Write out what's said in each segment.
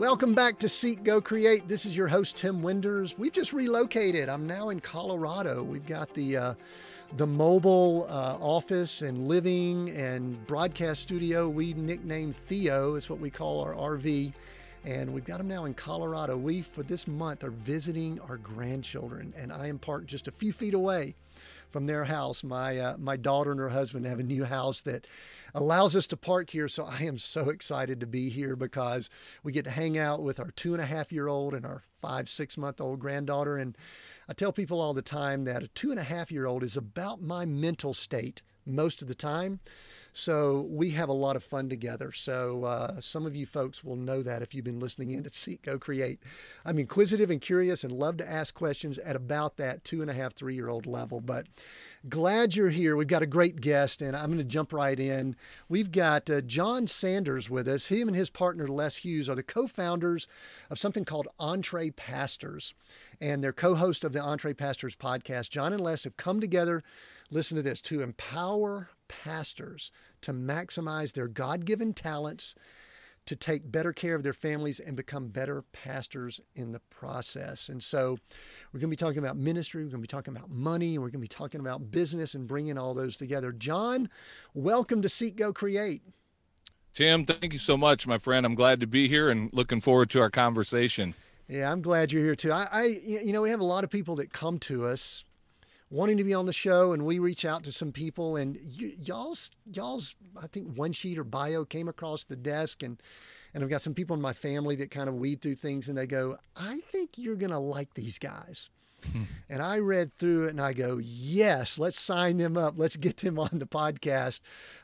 Welcome back to Seek Go Create. This is your host Tim Winders. We've just relocated. I'm now in Colorado. We've got the uh, the mobile uh, office and living and broadcast studio we nicknamed Theo is what we call our RV. And we've got them now in Colorado. We, for this month, are visiting our grandchildren, and I am parked just a few feet away from their house. My uh, my daughter and her husband have a new house that allows us to park here. So I am so excited to be here because we get to hang out with our two and a half year old and our five six month old granddaughter. And I tell people all the time that a two and a half year old is about my mental state most of the time. So we have a lot of fun together. So uh, some of you folks will know that if you've been listening in to Seek Go Create. I'm inquisitive and curious and love to ask questions at about that two and a half, three year old level. But glad you're here. We've got a great guest, and I'm going to jump right in. We've got uh, John Sanders with us. Him and his partner Les Hughes are the co-founders of something called EntrePastors, and they're co-host of the EntrePastors podcast. John and Les have come together listen to this, to empower pastors to maximize their God given talents, to take better care of their families, and become better pastors in the process. And so we're going to be talking about ministry, we're going to be talking about money, we're going to be talking about business and bringing all those together. John, welcome to Seek Go Create. Tim, thank you so much, my friend. I'm glad to be here and looking forward to our conversation. Yeah, I'm glad you're here too. I, I you know, we have a lot of people that come to us wanting to be on the show, and we reach out to some people, and y'all's y'all's I think one sheet or bio came across the desk, and and I've got some people in my family that kind of weed through things, and they go, I think you're gonna like these guys. And I read through it and I go, yes, let's sign them up. Let's get them on the podcast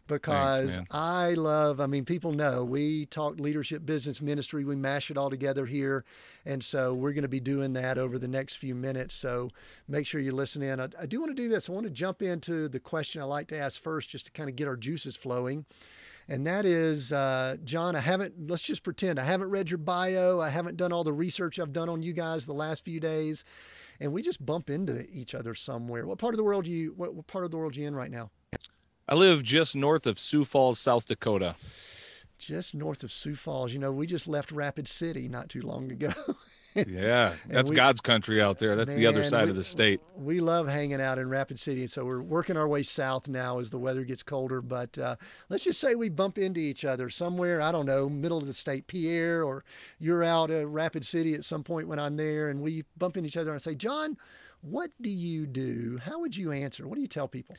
because Thanks, I love, I mean, people know we talk leadership, business, ministry, we mash it all together here. And so we're going to be doing that over the next few minutes. So make sure you listen in. I, I do want to do this. I want to jump into the question I like to ask first just to kind of get our juices flowing. And that is, uh, John, I haven't, let's just pretend I haven't read your bio. I haven't done all the research I've done on you guys the last few days and we just bump into each other somewhere. What part of the world you what, what part of the world are you in right now? I live just north of Sioux Falls, South Dakota. Just north of Sioux Falls. You know, we just left Rapid City not too long ago. yeah, that's we, God's country out there. That's man, the other side we, of the state. We love hanging out in Rapid City, so we're working our way south now as the weather gets colder. But uh, let's just say we bump into each other somewhere. I don't know, middle of the state, Pierre, or you're out at Rapid City at some point when I'm there, and we bump into each other and I say, John, what do you do? How would you answer? What do you tell people?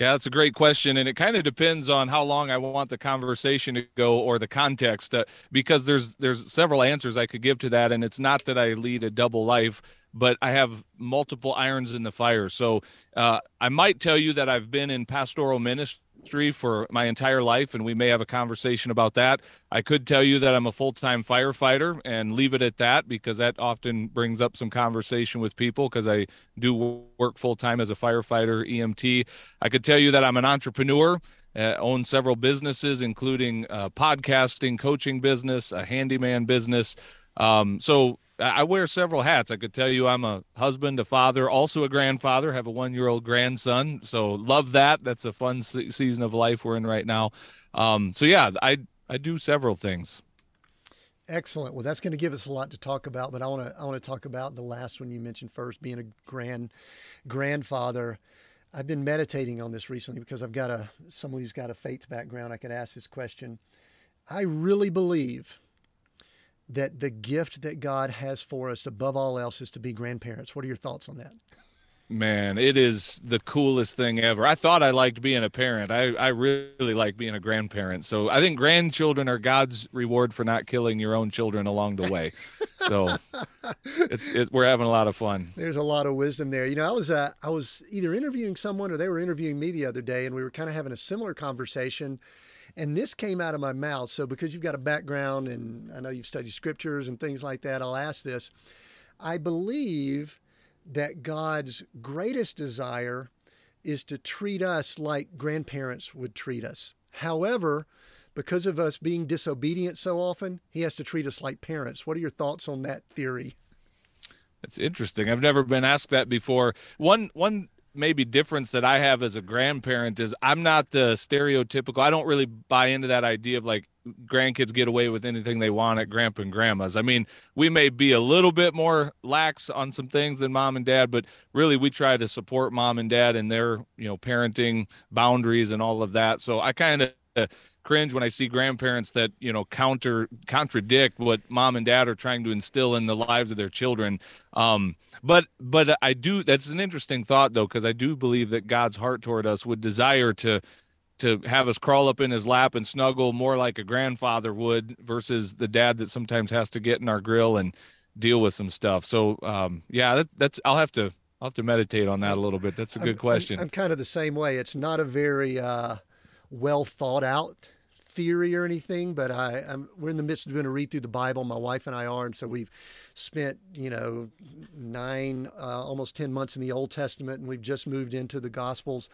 Yeah, that's a great question, and it kind of depends on how long I want the conversation to go or the context, uh, because there's there's several answers I could give to that, and it's not that I lead a double life, but I have multiple irons in the fire. So uh, I might tell you that I've been in pastoral ministry for my entire life, and we may have a conversation about that. I could tell you that I'm a full time firefighter and leave it at that because that often brings up some conversation with people because I do work full time as a firefighter, EMT. I could tell you that I'm an entrepreneur. Uh, own several businesses, including uh, podcasting, coaching business, a handyman business. Um, so I wear several hats. I could tell you I'm a husband, a father, also a grandfather, have a one year old grandson. So love that. That's a fun se- season of life we're in right now. Um, so yeah, I, I do several things. Excellent. Well, that's going to give us a lot to talk about, but I want to I want to talk about the last one you mentioned first, being a grand grandfather. I've been meditating on this recently because I've got a someone who's got a faith background. I could ask this question. I really believe that the gift that God has for us above all else is to be grandparents. What are your thoughts on that? Man, it is the coolest thing ever. I thought I liked being a parent. I, I really like being a grandparent. So I think grandchildren are God's reward for not killing your own children along the way. So it's it, we're having a lot of fun. There's a lot of wisdom there. You know, I was uh, I was either interviewing someone or they were interviewing me the other day, and we were kind of having a similar conversation and this came out of my mouth. So, because you've got a background and I know you've studied scriptures and things like that, I'll ask this. I believe that God's greatest desire is to treat us like grandparents would treat us. However, because of us being disobedient so often, he has to treat us like parents. What are your thoughts on that theory? That's interesting. I've never been asked that before. One one maybe difference that I have as a grandparent is I'm not the stereotypical. I don't really buy into that idea of like grandkids get away with anything they want at grandpa and grandma's. I mean, we may be a little bit more lax on some things than mom and dad, but really we try to support mom and dad in their, you know, parenting boundaries and all of that. So I kind of cringe when I see grandparents that you know counter contradict what mom and dad are trying to instill in the lives of their children. Um, but but I do. That's an interesting thought though, because I do believe that God's heart toward us would desire to to have us crawl up in his lap and snuggle more like a grandfather would versus the dad that sometimes has to get in our grill and deal with some stuff. So um, yeah, that, that's I'll have to I'll have to meditate on that a little bit. That's a good I'm, question. I'm, I'm, kind of the same way. It's not a very uh, well thought out theory or anything, but I, I'm, we're in the midst of doing a read through the Bible. My wife and I are, and so we've spent you know nine, uh, almost ten months in the Old Testament, and we've just moved into the Gospels.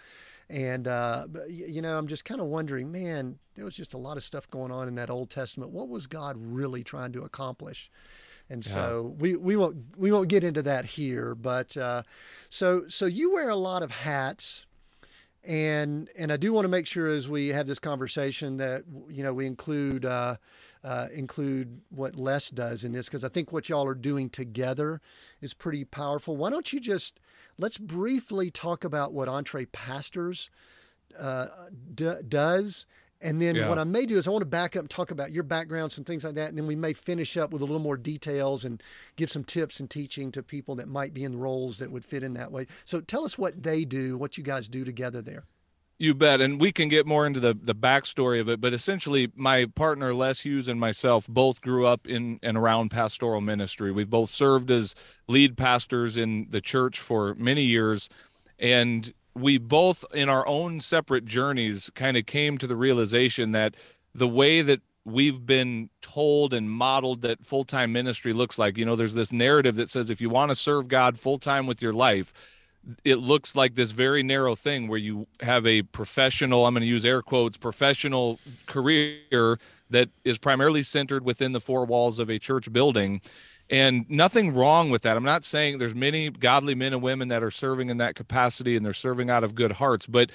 And uh, you know, I'm just kind of wondering, man, there was just a lot of stuff going on in that Old Testament. What was God really trying to accomplish? And yeah. so we, we won't we won't get into that here, but uh, so so you wear a lot of hats and and I do want to make sure as we have this conversation that you know we include uh, uh, include what Les does in this because I think what y'all are doing together is pretty powerful. Why don't you just let's briefly talk about what EntrePastors uh, d- does and then yeah. what I may do is I want to back up and talk about your background, some things like that. And then we may finish up with a little more details and give some tips and teaching to people that might be in roles that would fit in that way. So tell us what they do, what you guys do together there. You bet. And we can get more into the, the backstory of it. But essentially, my partner, Les Hughes, and myself both grew up in and around pastoral ministry. We've both served as lead pastors in the church for many years. And we both in our own separate journeys kind of came to the realization that the way that we've been told and modeled that full-time ministry looks like you know there's this narrative that says if you want to serve god full-time with your life it looks like this very narrow thing where you have a professional i'm going to use air quotes professional career that is primarily centered within the four walls of a church building and nothing wrong with that. I'm not saying there's many godly men and women that are serving in that capacity and they're serving out of good hearts but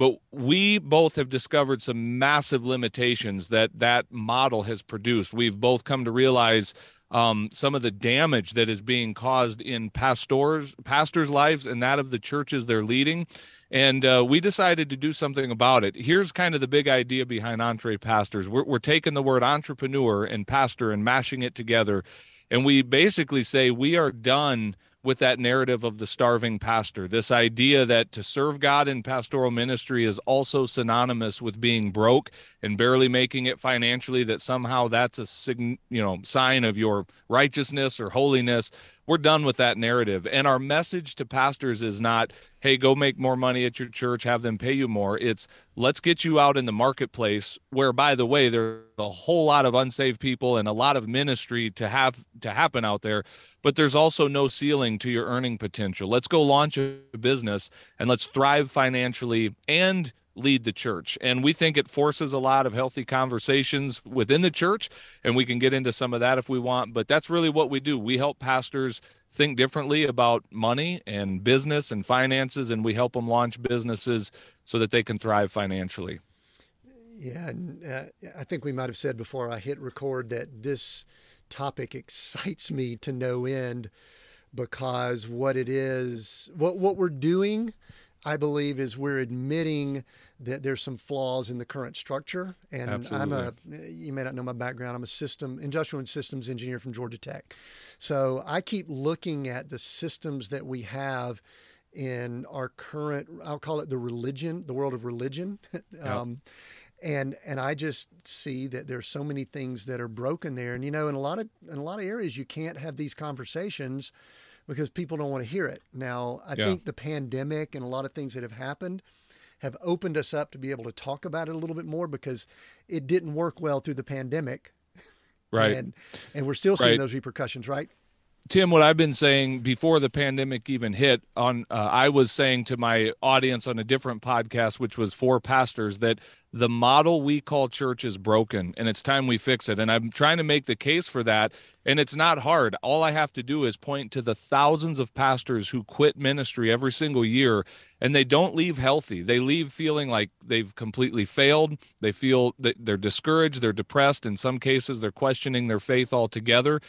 but we both have discovered some massive limitations that that model has produced. We've both come to realize um, some of the damage that is being caused in pastors pastors lives and that of the churches they're leading. And uh, we decided to do something about it. Here's kind of the big idea behind EntrePastors we're, we're taking the word entrepreneur and pastor and mashing it together and we basically say we are done with that narrative of the starving pastor. This idea that to serve God in pastoral ministry is also synonymous with being broke and barely making it financially that somehow that's a sign, you know, sign of your righteousness or holiness we're done with that narrative. And our message to pastors is not, hey, go make more money at your church, have them pay you more. It's let's get you out in the marketplace where, by the way, there's a whole lot of unsaved people and a lot of ministry to have to happen out there. But there's also no ceiling to your earning potential. Let's go launch a business and let's thrive financially and lead the church. And we think it forces a lot of healthy conversations within the church. And we can get into some of that if we want. But that's really what we do. We help pastors think differently about money and business and finances, and we help them launch businesses so that they can thrive financially. Yeah. And, uh, I think we might have said before I hit record that this topic excites me to no end because what it is, what, what we're doing I believe is we're admitting that there's some flaws in the current structure. And Absolutely. I'm a, you may not know my background, I'm a system, industrial and systems engineer from Georgia Tech. So I keep looking at the systems that we have in our current, I'll call it the religion, the world of religion. Yep. um, and and I just see that there's so many things that are broken there. And you know, in a lot of in a lot of areas, you can't have these conversations because people don't want to hear it. Now, I yeah. think the pandemic and a lot of things that have happened have opened us up to be able to talk about it a little bit more because it didn't work well through the pandemic. Right. And and we're still seeing right. those repercussions, right? Tim, what I've been saying before the pandemic even hit, on uh, I was saying to my audience on a different podcast, which was for pastors, that the model we call church is broken, and it's time we fix it. And I'm trying to make the case for that, and it's not hard. All I have to do is point to the thousands of pastors who quit ministry every single year, and they don't leave healthy. They leave feeling like they've completely failed. They feel that they're discouraged, they're depressed. In some cases, they're questioning their faith altogether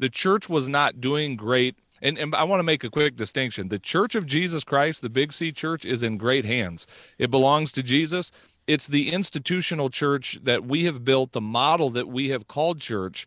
the church was not doing great. And, and I want to make a quick distinction. The Church of Jesus Christ, the Big C Church, is in great hands. It belongs to Jesus. It's the institutional church that we have built, the model that we have called church.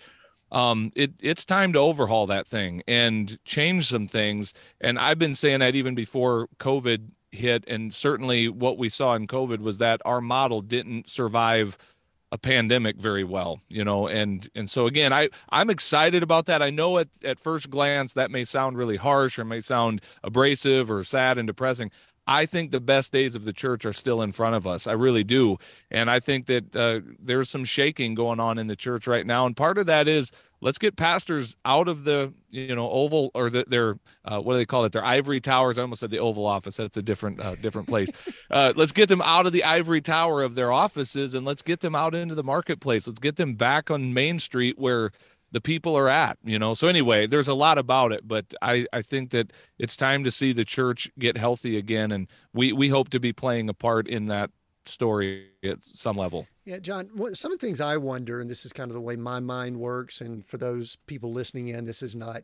Um, it, it's time to overhaul that thing and change some things. And I've been saying that even before COVID hit. And certainly what we saw in COVID was that our model didn't survive – a pandemic very well you know and and so again i i'm excited about that i know at at first glance that may sound really harsh or may sound abrasive or sad and depressing I think the best days of the church are still in front of us. I really do. And I think that uh, there's some shaking going on in the church right now. And part of that is let's get pastors out of the, you know, oval or the, their, uh, what do they call it? Their ivory towers. I almost said the oval office. That's a different, uh, different place. Uh, let's get them out of the ivory tower of their offices and let's get them out into the marketplace. Let's get them back on Main Street where the people are at you know? So anyway there's a lot about it but i i think that it's time to see the church get healthy again and we we hope to be playing a part in that story at some level. Yeah john some of the things i wonder and this is kind of the way my mind works and for those people listening in this is not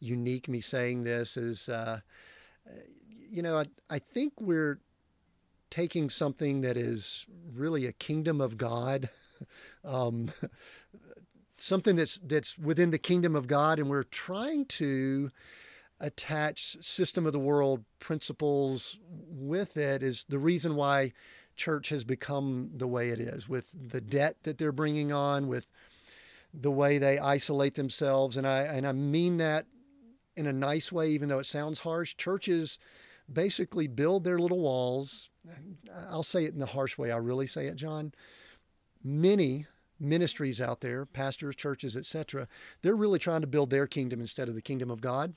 unique me saying this is uh, you know I, I think we're taking something that is really a kingdom of god um, something that's that's within the kingdom of God, and we're trying to attach system of the world principles with it is the reason why church has become the way it is with the debt that they're bringing on with the way they isolate themselves and I and I mean that in a nice way even though it sounds harsh. Churches basically build their little walls I'll say it in the harsh way. I really say it John. Many ministries out there, pastors, churches, etc., they're really trying to build their kingdom instead of the kingdom of God.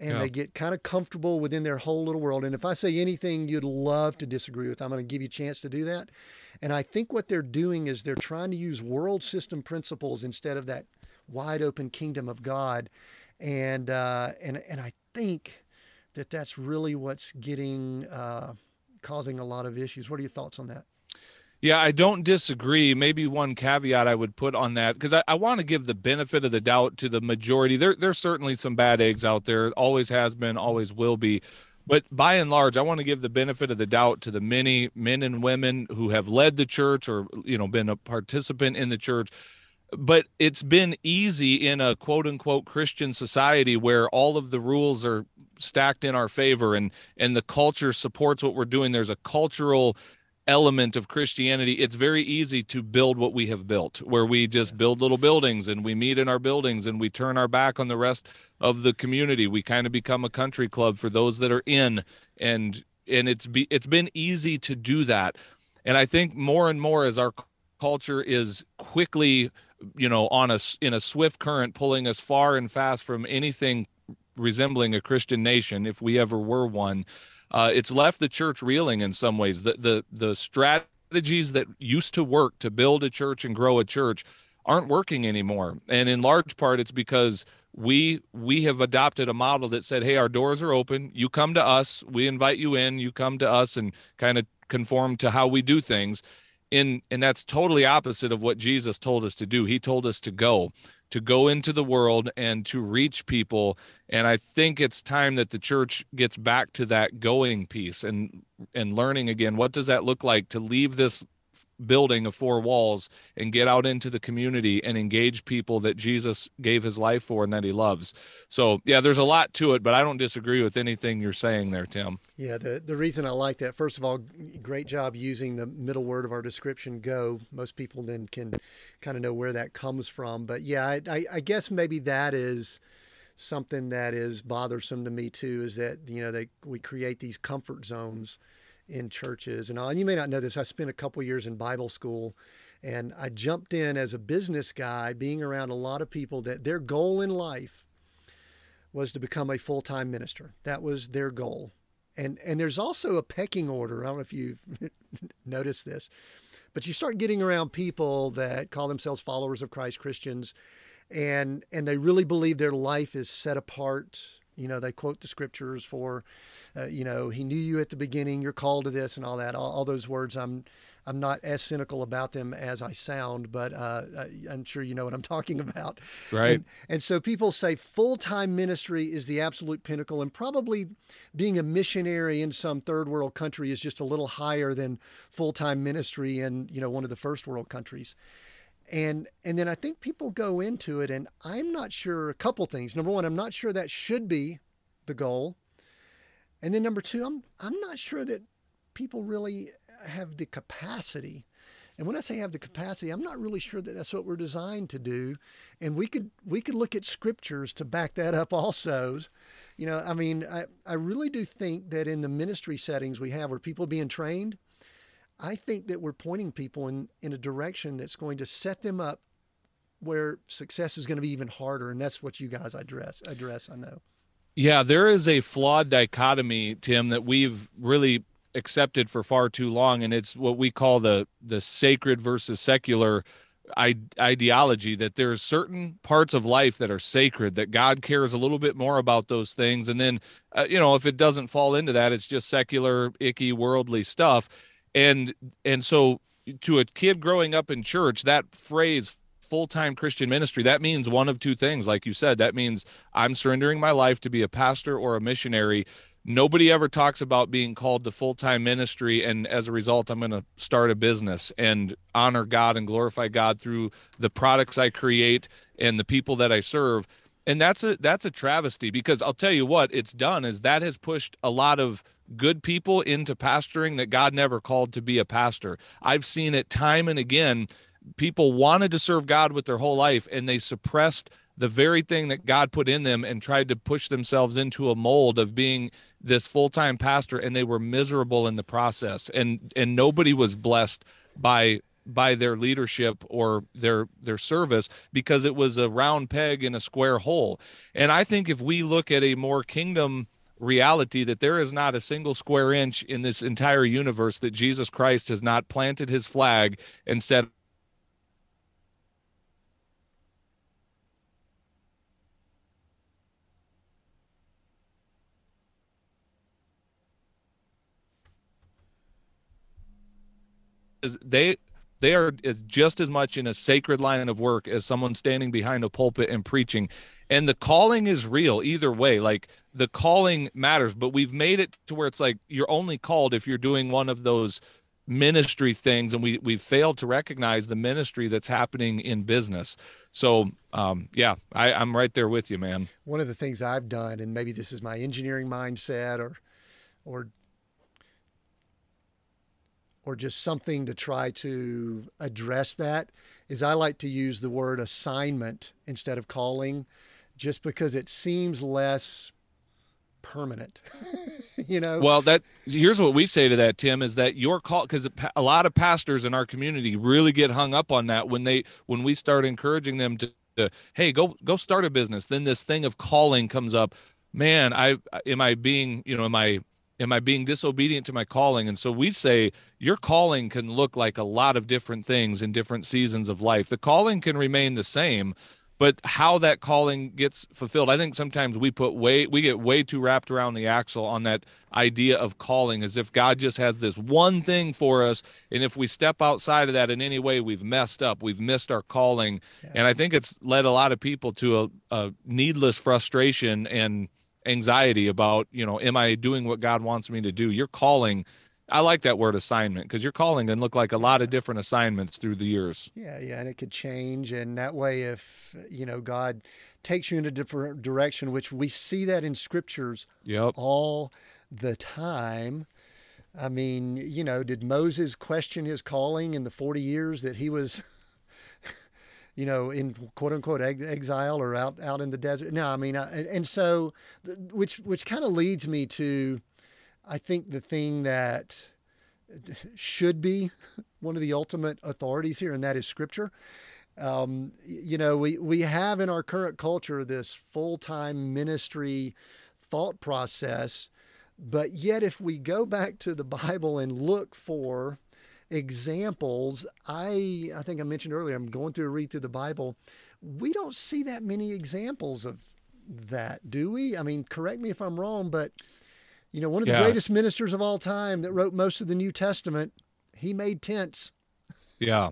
And yeah. they get kind of comfortable within their whole little world. And if I say anything you'd love to disagree with, I'm going to give you a chance to do that. And I think what they're doing is they're trying to use world system principles instead of that wide open kingdom of God. And uh, and and I think that that's really what's getting uh, causing a lot of issues. What are your thoughts on that? Yeah, I don't disagree. Maybe one caveat I would put on that because I, I want to give the benefit of the doubt to the majority. There, there's certainly some bad eggs out there. Always has been, always will be. But by and large, I want to give the benefit of the doubt to the many men and women who have led the church or you know been a participant in the church. But it's been easy in a quote unquote Christian society where all of the rules are stacked in our favor and and the culture supports what we're doing. There's a cultural element of Christianity, it's very easy to build what we have built, where we just build little buildings and we meet in our buildings and we turn our back on the rest of the community. We kind of become a country club for those that are in, and and it's be it's been easy to do that, and I think more and more as our culture is quickly, you know, on us in a swift current, pulling us far and fast from anything resembling a Christian nation, if we ever were one uh, it's left the church reeling in some ways. The, the the strategies that used to work to build a church and grow a church aren't working anymore, and in large part, it's because we we have adopted a model that said, "Hey, our doors are open. You come to us. We invite you in. You come to us and kind of conform to how we do things." In and that's totally opposite of what Jesus told us to do. He told us to go to go into the world and to reach people. And i think it's time that the church gets back to that going piece and and learning again what does that look like to leave this building of four walls and get out into the community and engage people that Jesus gave his life for and that he loves. So, yeah, there's a lot to it, but I don't disagree with anything you're saying there, Tim. Yeah, the, the reason I like that, first of all, great job using the middle word of our description, go. Most people then can kind of know where that comes from. But yeah, I, I, I guess maybe that is something that is bothersome to me too is that you know they we create these comfort zones in churches and all. And you may not know this. I spent a couple years in Bible school and I jumped in as a business guy, being around a lot of people that their goal in life was to become a full-time minister. That was their goal. And and there's also a pecking order. I don't know if you've noticed this, but you start getting around people that call themselves followers of Christ, Christians, and and they really believe their life is set apart. You know, they quote the scriptures for, uh, you know, he knew you at the beginning. You're called to this and all that. All, all those words. I'm I'm not as cynical about them as I sound, but uh, I'm sure you know what I'm talking about. Right. And, and so people say full time ministry is the absolute pinnacle, and probably being a missionary in some third world country is just a little higher than full time ministry in you know one of the first world countries. And and then I think people go into it, and I'm not sure a couple things. Number one, I'm not sure that should be the goal. And then number two, I'm I'm not sure that people really have the capacity. And when I say have the capacity, I'm not really sure that that's what we're designed to do. And we could we could look at scriptures to back that up also. You know, I mean, I, I really do think that in the ministry settings we have where people are being trained, I think that we're pointing people in, in a direction that's going to set them up where success is going to be even harder. And that's what you guys address address, I know. Yeah, there is a flawed dichotomy, Tim, that we've really accepted for far too long and it's what we call the the sacred versus secular ideology that there's certain parts of life that are sacred that god cares a little bit more about those things and then uh, you know if it doesn't fall into that it's just secular icky worldly stuff and and so to a kid growing up in church that phrase full-time christian ministry that means one of two things. Like you said that means i'm surrendering my life to be a pastor or a missionary. Nobody ever talks about being called to full-time ministry and as a result i'm going to start a business and honor god and glorify god through the products i create and the people that i serve. And that's a that's a travesty because i'll tell you what it's done is that has pushed a lot of good people into pastoring that god never called to be a pastor. I've seen it time and again. People wanted to serve god with their whole life and they suppressed the very thing that god put in them and tried to push themselves into a mold of being this full-time pastor and they were miserable in the process. And and nobody was blessed by by their leadership or their their service because it was a round peg in a square hole. And i think if we look at a more kingdom reality that there is not a single square inch in this entire universe that jesus christ has not planted his flag and said they they are just as much in a sacred line of work as someone standing behind a pulpit and preaching. And the calling is real either way. Like the calling matters but we've made it to where it's like you're only called if you're doing one of those ministry things and we we failed to recognize the ministry that's happening in business. So um, yeah I, i'm right there with you man. One of the things i've done and maybe this is my engineering mindset or or or just something to try to address that is I like to use the word assignment instead of calling just because it seems less permanent you know well that here's what we say to that tim is that your call because a lot of pastors in our community really get hung up on that when they when we start encouraging them to, to hey go go start a business then this thing of calling comes up man i am i being you know am i am I being disobedient to my calling? And so we say your calling can look like a lot of different things in different seasons of life. The calling can remain the same, but how that calling gets fulfilled, I think sometimes we put way we get way too wrapped around the axle on that idea of calling as if God just has this one thing for us. And if we step outside of that in any way, we've messed up, we've missed our calling. Yeah. And I think it's led a lot of people to a, a needless frustration and anxiety about you know am i doing what god wants me to do you're calling i like that word assignment because you're calling and look like a lot of different assignments through the years yeah yeah and it could change and that way if you know god takes you in a different direction which we see that in scriptures yep. all the time i mean you know did moses question his calling in the 40 years that he was you know, in quote unquote exile or out out in the desert. No, I mean, I, and so, which which kind of leads me to, I think the thing that should be one of the ultimate authorities here, and that is Scripture. Um, you know, we, we have in our current culture this full time ministry thought process. But yet, if we go back to the Bible and look for examples, I, I think I mentioned earlier, I'm going through a read through the Bible. We don't see that many examples of that, do we? I mean, correct me if I'm wrong, but you know, one of the yeah. greatest ministers of all time that wrote most of the New Testament, he made tents. Yeah.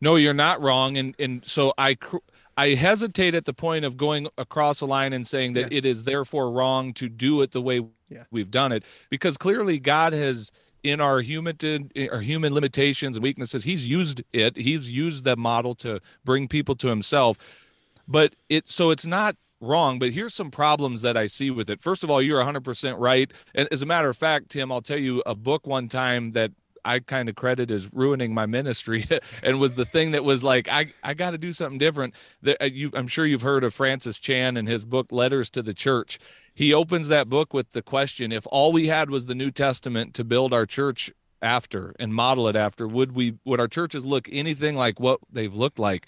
No, you're not wrong. And and so I I hesitate at the point of going across a line and saying that yeah. it is therefore wrong to do it the way yeah. we've done it because clearly God has in our human our human limitations and weaknesses he's used it he's used the model to bring people to himself but it so it's not wrong but here's some problems that i see with it first of all you're 100% right and as a matter of fact tim i'll tell you a book one time that I kind of credit as ruining my ministry and was the thing that was like I I got to do something different. Uh, you I'm sure you've heard of Francis Chan and his book Letters to the Church. He opens that book with the question if all we had was the New Testament to build our church after and model it after would we would our churches look anything like what they've looked like?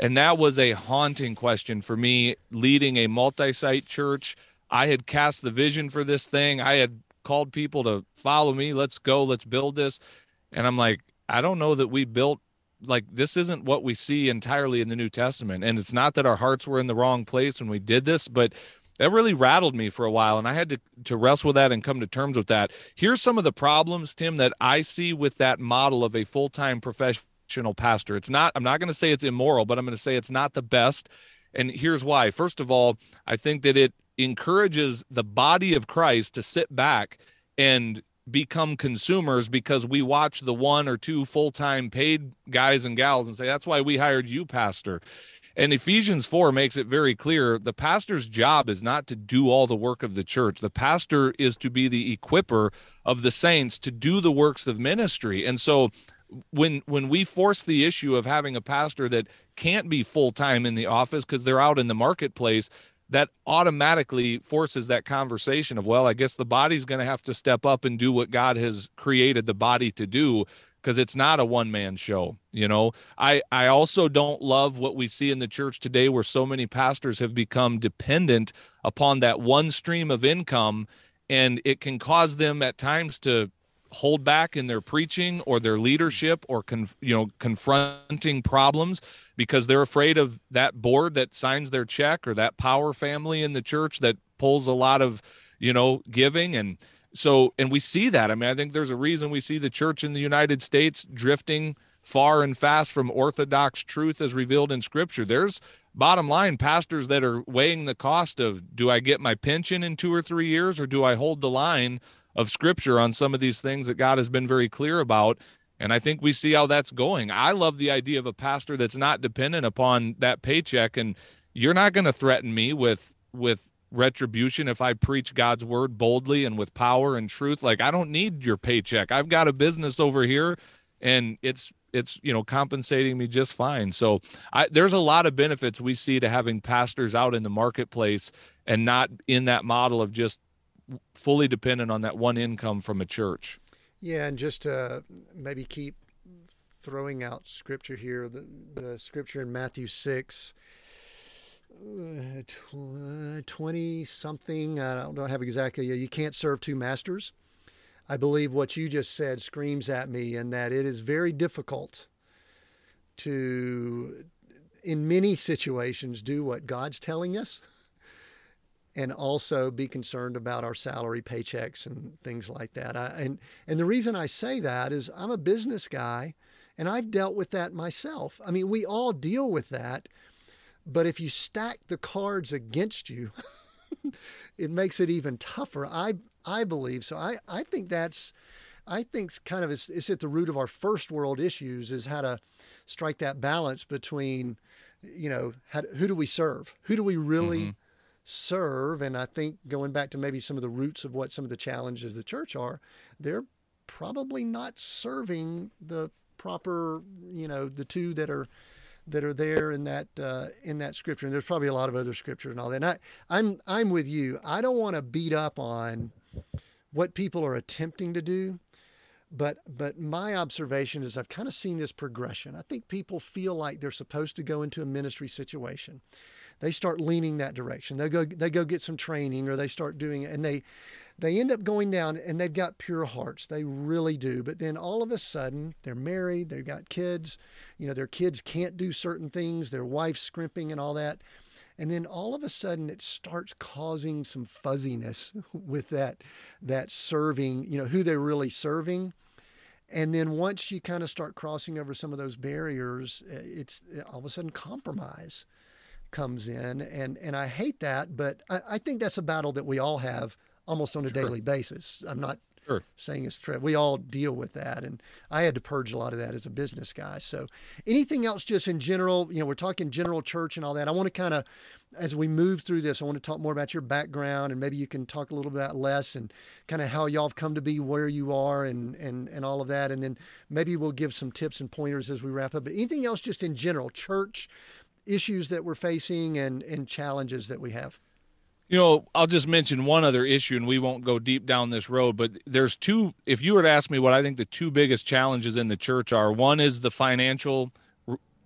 And that was a haunting question for me leading a multi-site church. I had cast the vision for this thing. I had called people to follow me. Let's go. Let's build this. And I'm like, I don't know that we built like this isn't what we see entirely in the New Testament. And it's not that our hearts were in the wrong place when we did this, but that really rattled me for a while and I had to to wrestle with that and come to terms with that. Here's some of the problems, Tim, that I see with that model of a full-time pastor. It's not I'm not going to say it's immoral, but I'm going to say it's not the best. And here's why. First of all, I think that it encourages the body of Christ to sit back and become consumers because we watch the one or two full-time paid guys and gals and say that's why we hired you pastor and Ephesians 4 makes it very clear the pastor's job is not to do all the work of the church. The pastor is to be the equiper of the saints to do the works of ministry. And so when when we force the issue of having a pastor that can't be full-time in the office because they're out in the marketplace, that automatically forces that conversation of, well, I guess the body's going to have to step up and do what God has created the body to do because it's not a one man show you know? I i also don't love what we see in the church today where so many pastors have become dependent upon that one stream of income and it can cause them at times to hold back in their preaching or their leadership or you know confronting problems because they're afraid of that board that signs their check or that power family in the church that pulls a lot of you know giving. And so and we see that. I mean i think there's a reason we see the church in the united states drifting far and fast from orthodox truth as revealed in scripture. There's bottom line pastors that are weighing the cost of do i get my pension in two or three years or do i hold the line of scripture on some of these things that God has been very clear about. And I think we see how that's going. I love the idea of a pastor that's not dependent upon that paycheck. And you're not going to threaten me with, with, retribution if I preach God's word boldly and with power and truth. Like I don't need your paycheck. I've got a business over here and it's it's you know compensating me just fine. So I there's a lot of benefits we see to having pastors out in the marketplace and not in that model of just fully dependent on that one income from a church. Yeah, and just to maybe keep throwing out scripture here, the, the scripture in Matthew 6, uh, 20 something, I don't, don't have exactly, you can't serve two masters. I believe what you just said screams at me, and that it is very difficult to, in many situations, do what God's telling us and also be concerned about our salary paychecks and things like that. I, and and the reason I say that is I'm a business guy and I've dealt with that myself. I mean, we all deal with that, but if you stack the cards against you, it makes it even tougher. I I believe so. I I think that's I think kind of it's, at the root of our first world issues is how to strike that balance between you know how, who do we serve? Who do we really mm-hmm serve. And I think going back to maybe some of the roots of what some of the challenges the church are, they're probably not serving the proper, you know, the two that are that are there in that uh, in that scripture. And there's probably a lot of other scripture and all that. And I, I'm I'm with you. I don't want to beat up on what people are attempting to do, But but my observation is I've kind of seen this progression. I think people feel like they're supposed to go into a ministry situation. They start leaning that direction. They go they go get some training or they start doing it and they they end up going down and they've got pure hearts. They really do. But then all of a sudden, they're married, they've got kids. You know, their kids can't do certain things, their wife's scrimping and all that. And then all of a sudden it starts causing some fuzziness with that that serving, you know, who they're really serving. And then once you kind of start crossing over some of those barriers, uh, it's uh, all of a sudden compromise comes in. And and I hate that, but I, I think that's a battle that we all have almost on a sure. daily basis. I'm not sure. saying it's true. We all deal with that, and I had to purge a lot of that as a business guy. So, anything else, just in general, you know, we're talking general church and all that. I want to kind of, as we move through this, I want to talk more about your background, and maybe you can talk a little bit less and kind of how y'all have come to be where you are, and and and all of that, and then maybe we'll give some tips and pointers as we wrap up. But anything else, just in general, church issues that we're facing and and challenges that we have. You know, I'll just mention one other issue and we won't go deep down this road, but there's two. If you were to ask me what I think the two biggest challenges in the church are, one is the financial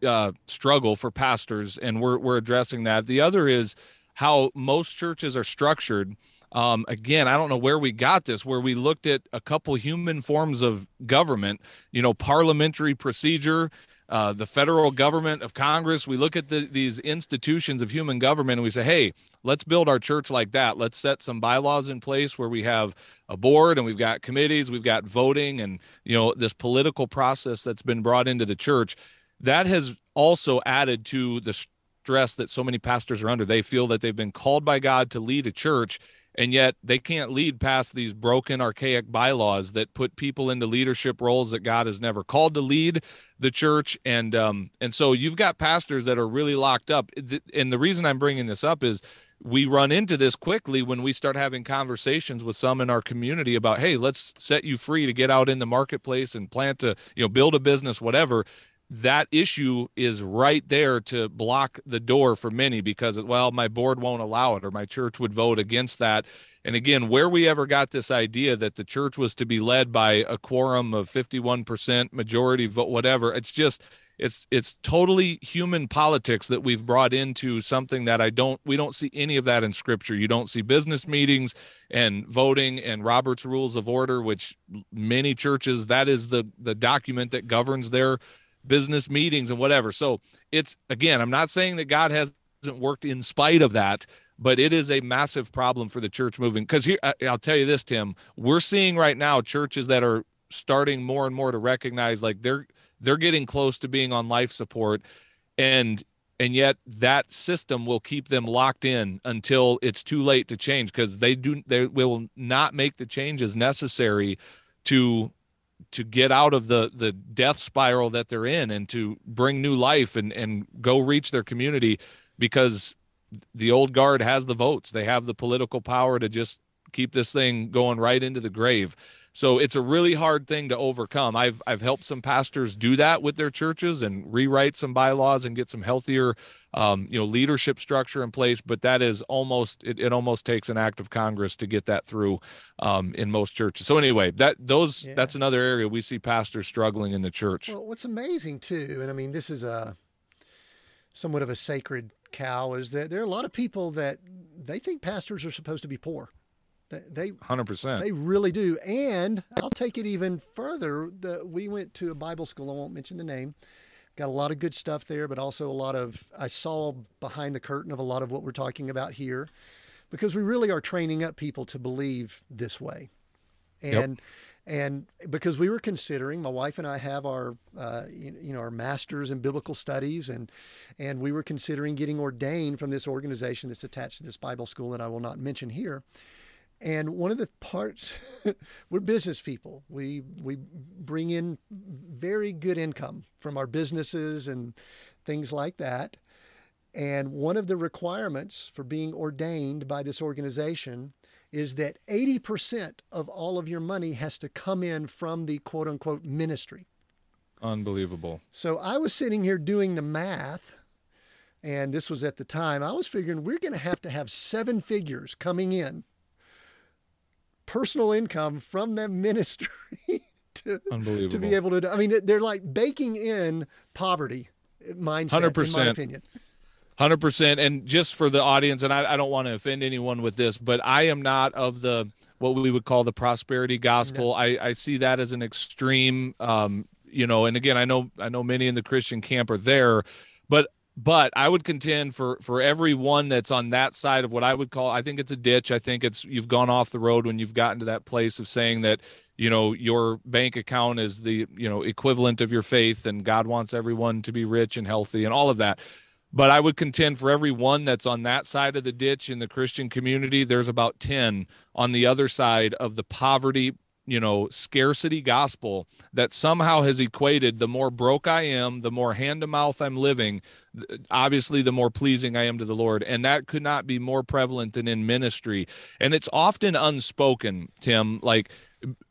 uh, struggle for pastors, and we're, we're addressing that. The other is how most churches are structured. Um, again, I don't know where we got this, where we looked at a couple human forms of government, you know, parliamentary procedure uh, the federal government of Congress. We look at the, these institutions of human government and we say, hey, let's build our church like that. Let's set some bylaws in place where we have a board and we've got committees, we've got voting, and you know this political process that's been brought into the church. That has also added to the stress that so many pastors are under. They feel that they've been called by God to lead a church and yet they can't lead past these broken archaic bylaws that put people into leadership roles that god has never called to lead the church. And um and so you've got pastors that are really locked up. And the reason i'm bringing this up is we run into this quickly when we start having conversations with some in our community about hey let's set you free to get out in the marketplace and plant to you know build a business whatever that issue is right there to block the door for many because well my board won't allow it or my church would vote against that and again where we ever got this idea that the church was to be led by a quorum of 51% majority vote whatever it's just it's it's totally human politics that we've brought into something that I don't we don't see any of that in scripture. You don't see business meetings and voting and Robert's rules of order which many churches that is the the document that governs their business meetings and whatever. So it's again, I'm not saying that God hasn't worked in spite of that, but it is a massive problem for the church moving. Because here, I'll tell you this, Tim, we're seeing right now churches that are starting more and more to recognize like they're they're getting close to being on life support, and and yet that system will keep them locked in until it's too late to change because they do they will not make the changes necessary to to get out of the the death spiral that they're in and to bring new life and and go reach their community because the old guard has the votes. They have the political power to just keep this thing going right into the grave so it's a really hard thing to overcome. I've I've helped some pastors do that with their churches and rewrite some bylaws and get some healthier um, you know leadership structure in place. But that is almost it, it almost takes an act of Congress to get that through um, in most churches. So anyway, that those yeah. that's another area we see pastors struggling in the church. Well, what's amazing too, and I mean this is a somewhat of a sacred cow, is that there are a lot of people that they think pastors are supposed to be poor. They hundred percent. They really do. And I'll take it even further. The, we went to a Bible school. I won't mention the name. Got a lot of good stuff there, but also a lot of I saw behind the curtain of a lot of what we're talking about here, because we really are training up people to believe this way, and. Yep. And because we were considering, my wife and I have our, uh, you, you know, our masters in biblical studies, and and we were considering getting ordained from this organization that's attached to this Bible school that I will not mention here. And one of the parts, we're business people. We we bring in very good income from our businesses and things like that. And one of the requirements for being ordained by this organization is that 80% of all of your money has to come in from the quote unquote ministry. Unbelievable. So I was sitting here doing the math, and this was at the time, I was figuring we're going to have to have seven figures coming in personal income from that ministry to, to be able to. I mean, they're like baking in poverty mindset. 100%. In my opinion. Hundred percent, and just for the audience, and I, I don't want to offend anyone with this, but I am not of the what we would call the prosperity gospel. No. I, I see that as an extreme, um, you know. And again, I know I know many in the Christian camp are there, but but I would contend for for everyone that's on that side of what I would call I think it's a ditch. I think it's you've gone off the road when you've gotten to that place of saying that you know your bank account is the you know equivalent of your faith and God wants everyone to be rich and healthy and all of that. But I would contend for every one that's on that side of the ditch in the Christian community, there's about 10 on the other side of the poverty, you know, scarcity gospel that somehow has equated the more broke I am, the more hand to mouth I'm living, obviously the more pleasing I am to the Lord. And that could not be more prevalent than in ministry. And it's often unspoken, Tim. Like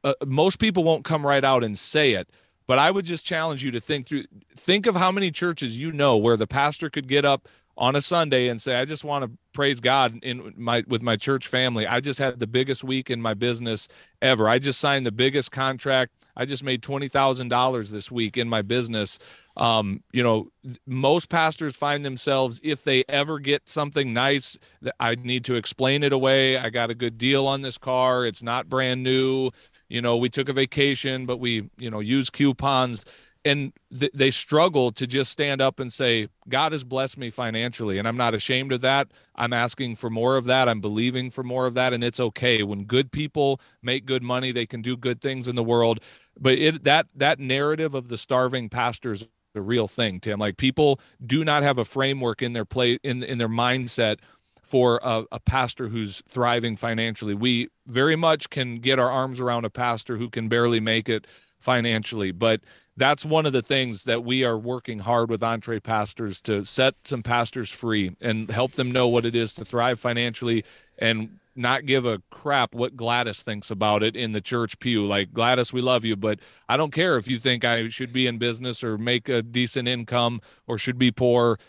uh, most people won't come right out and say it but I would just challenge you to think through think of how many churches you know where the pastor could get up on a Sunday and say, I just want to praise God in my with my church family. I just had the biggest week in my business ever. I just signed the biggest contract. I just made twenty thousand dollars this week in my business. Um, you know, most pastors find themselves if they ever get something nice, that I need to explain it away. I got a good deal on this car. It's not brand new you know we took a vacation but we you know use coupons and th- they struggle to just stand up and say god has blessed me financially and i'm not ashamed of that. I'm asking for more of that. I'm believing for more of that and it's okay. When good people make good money they can do good things in the world. But it that that narrative of the starving pastors the real thing tim. Like people do not have a framework in their play in in their mindset for a, a, pastor who's thriving financially. We very much can get our arms around a pastor who can barely make it financially, but that's one of the things that we are working hard with EntrePastors to set some pastors free and help them know what it is to thrive financially and not give a crap what Gladys thinks about it in the church pew. Like, Gladys, we love you, but I don't care if you think I should be in business or make a decent income or should be poor.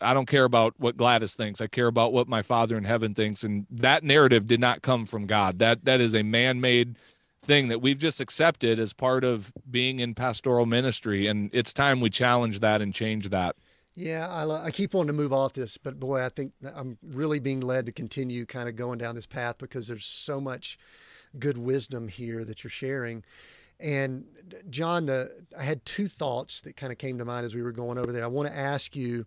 I don't care about what Gladys thinks. I care about what my Father in heaven thinks. And that narrative did not come from God. That that is a man-made thing that we've just accepted as part of being in pastoral ministry. And it's time we challenge that and change that. Yeah, I, I keep wanting to move off this, but boy, I think I'm really being led to continue kind of going down this path because there's so much good wisdom here that you're sharing. And John, the I had two thoughts that kind of came to mind as we were going over there. I want to ask you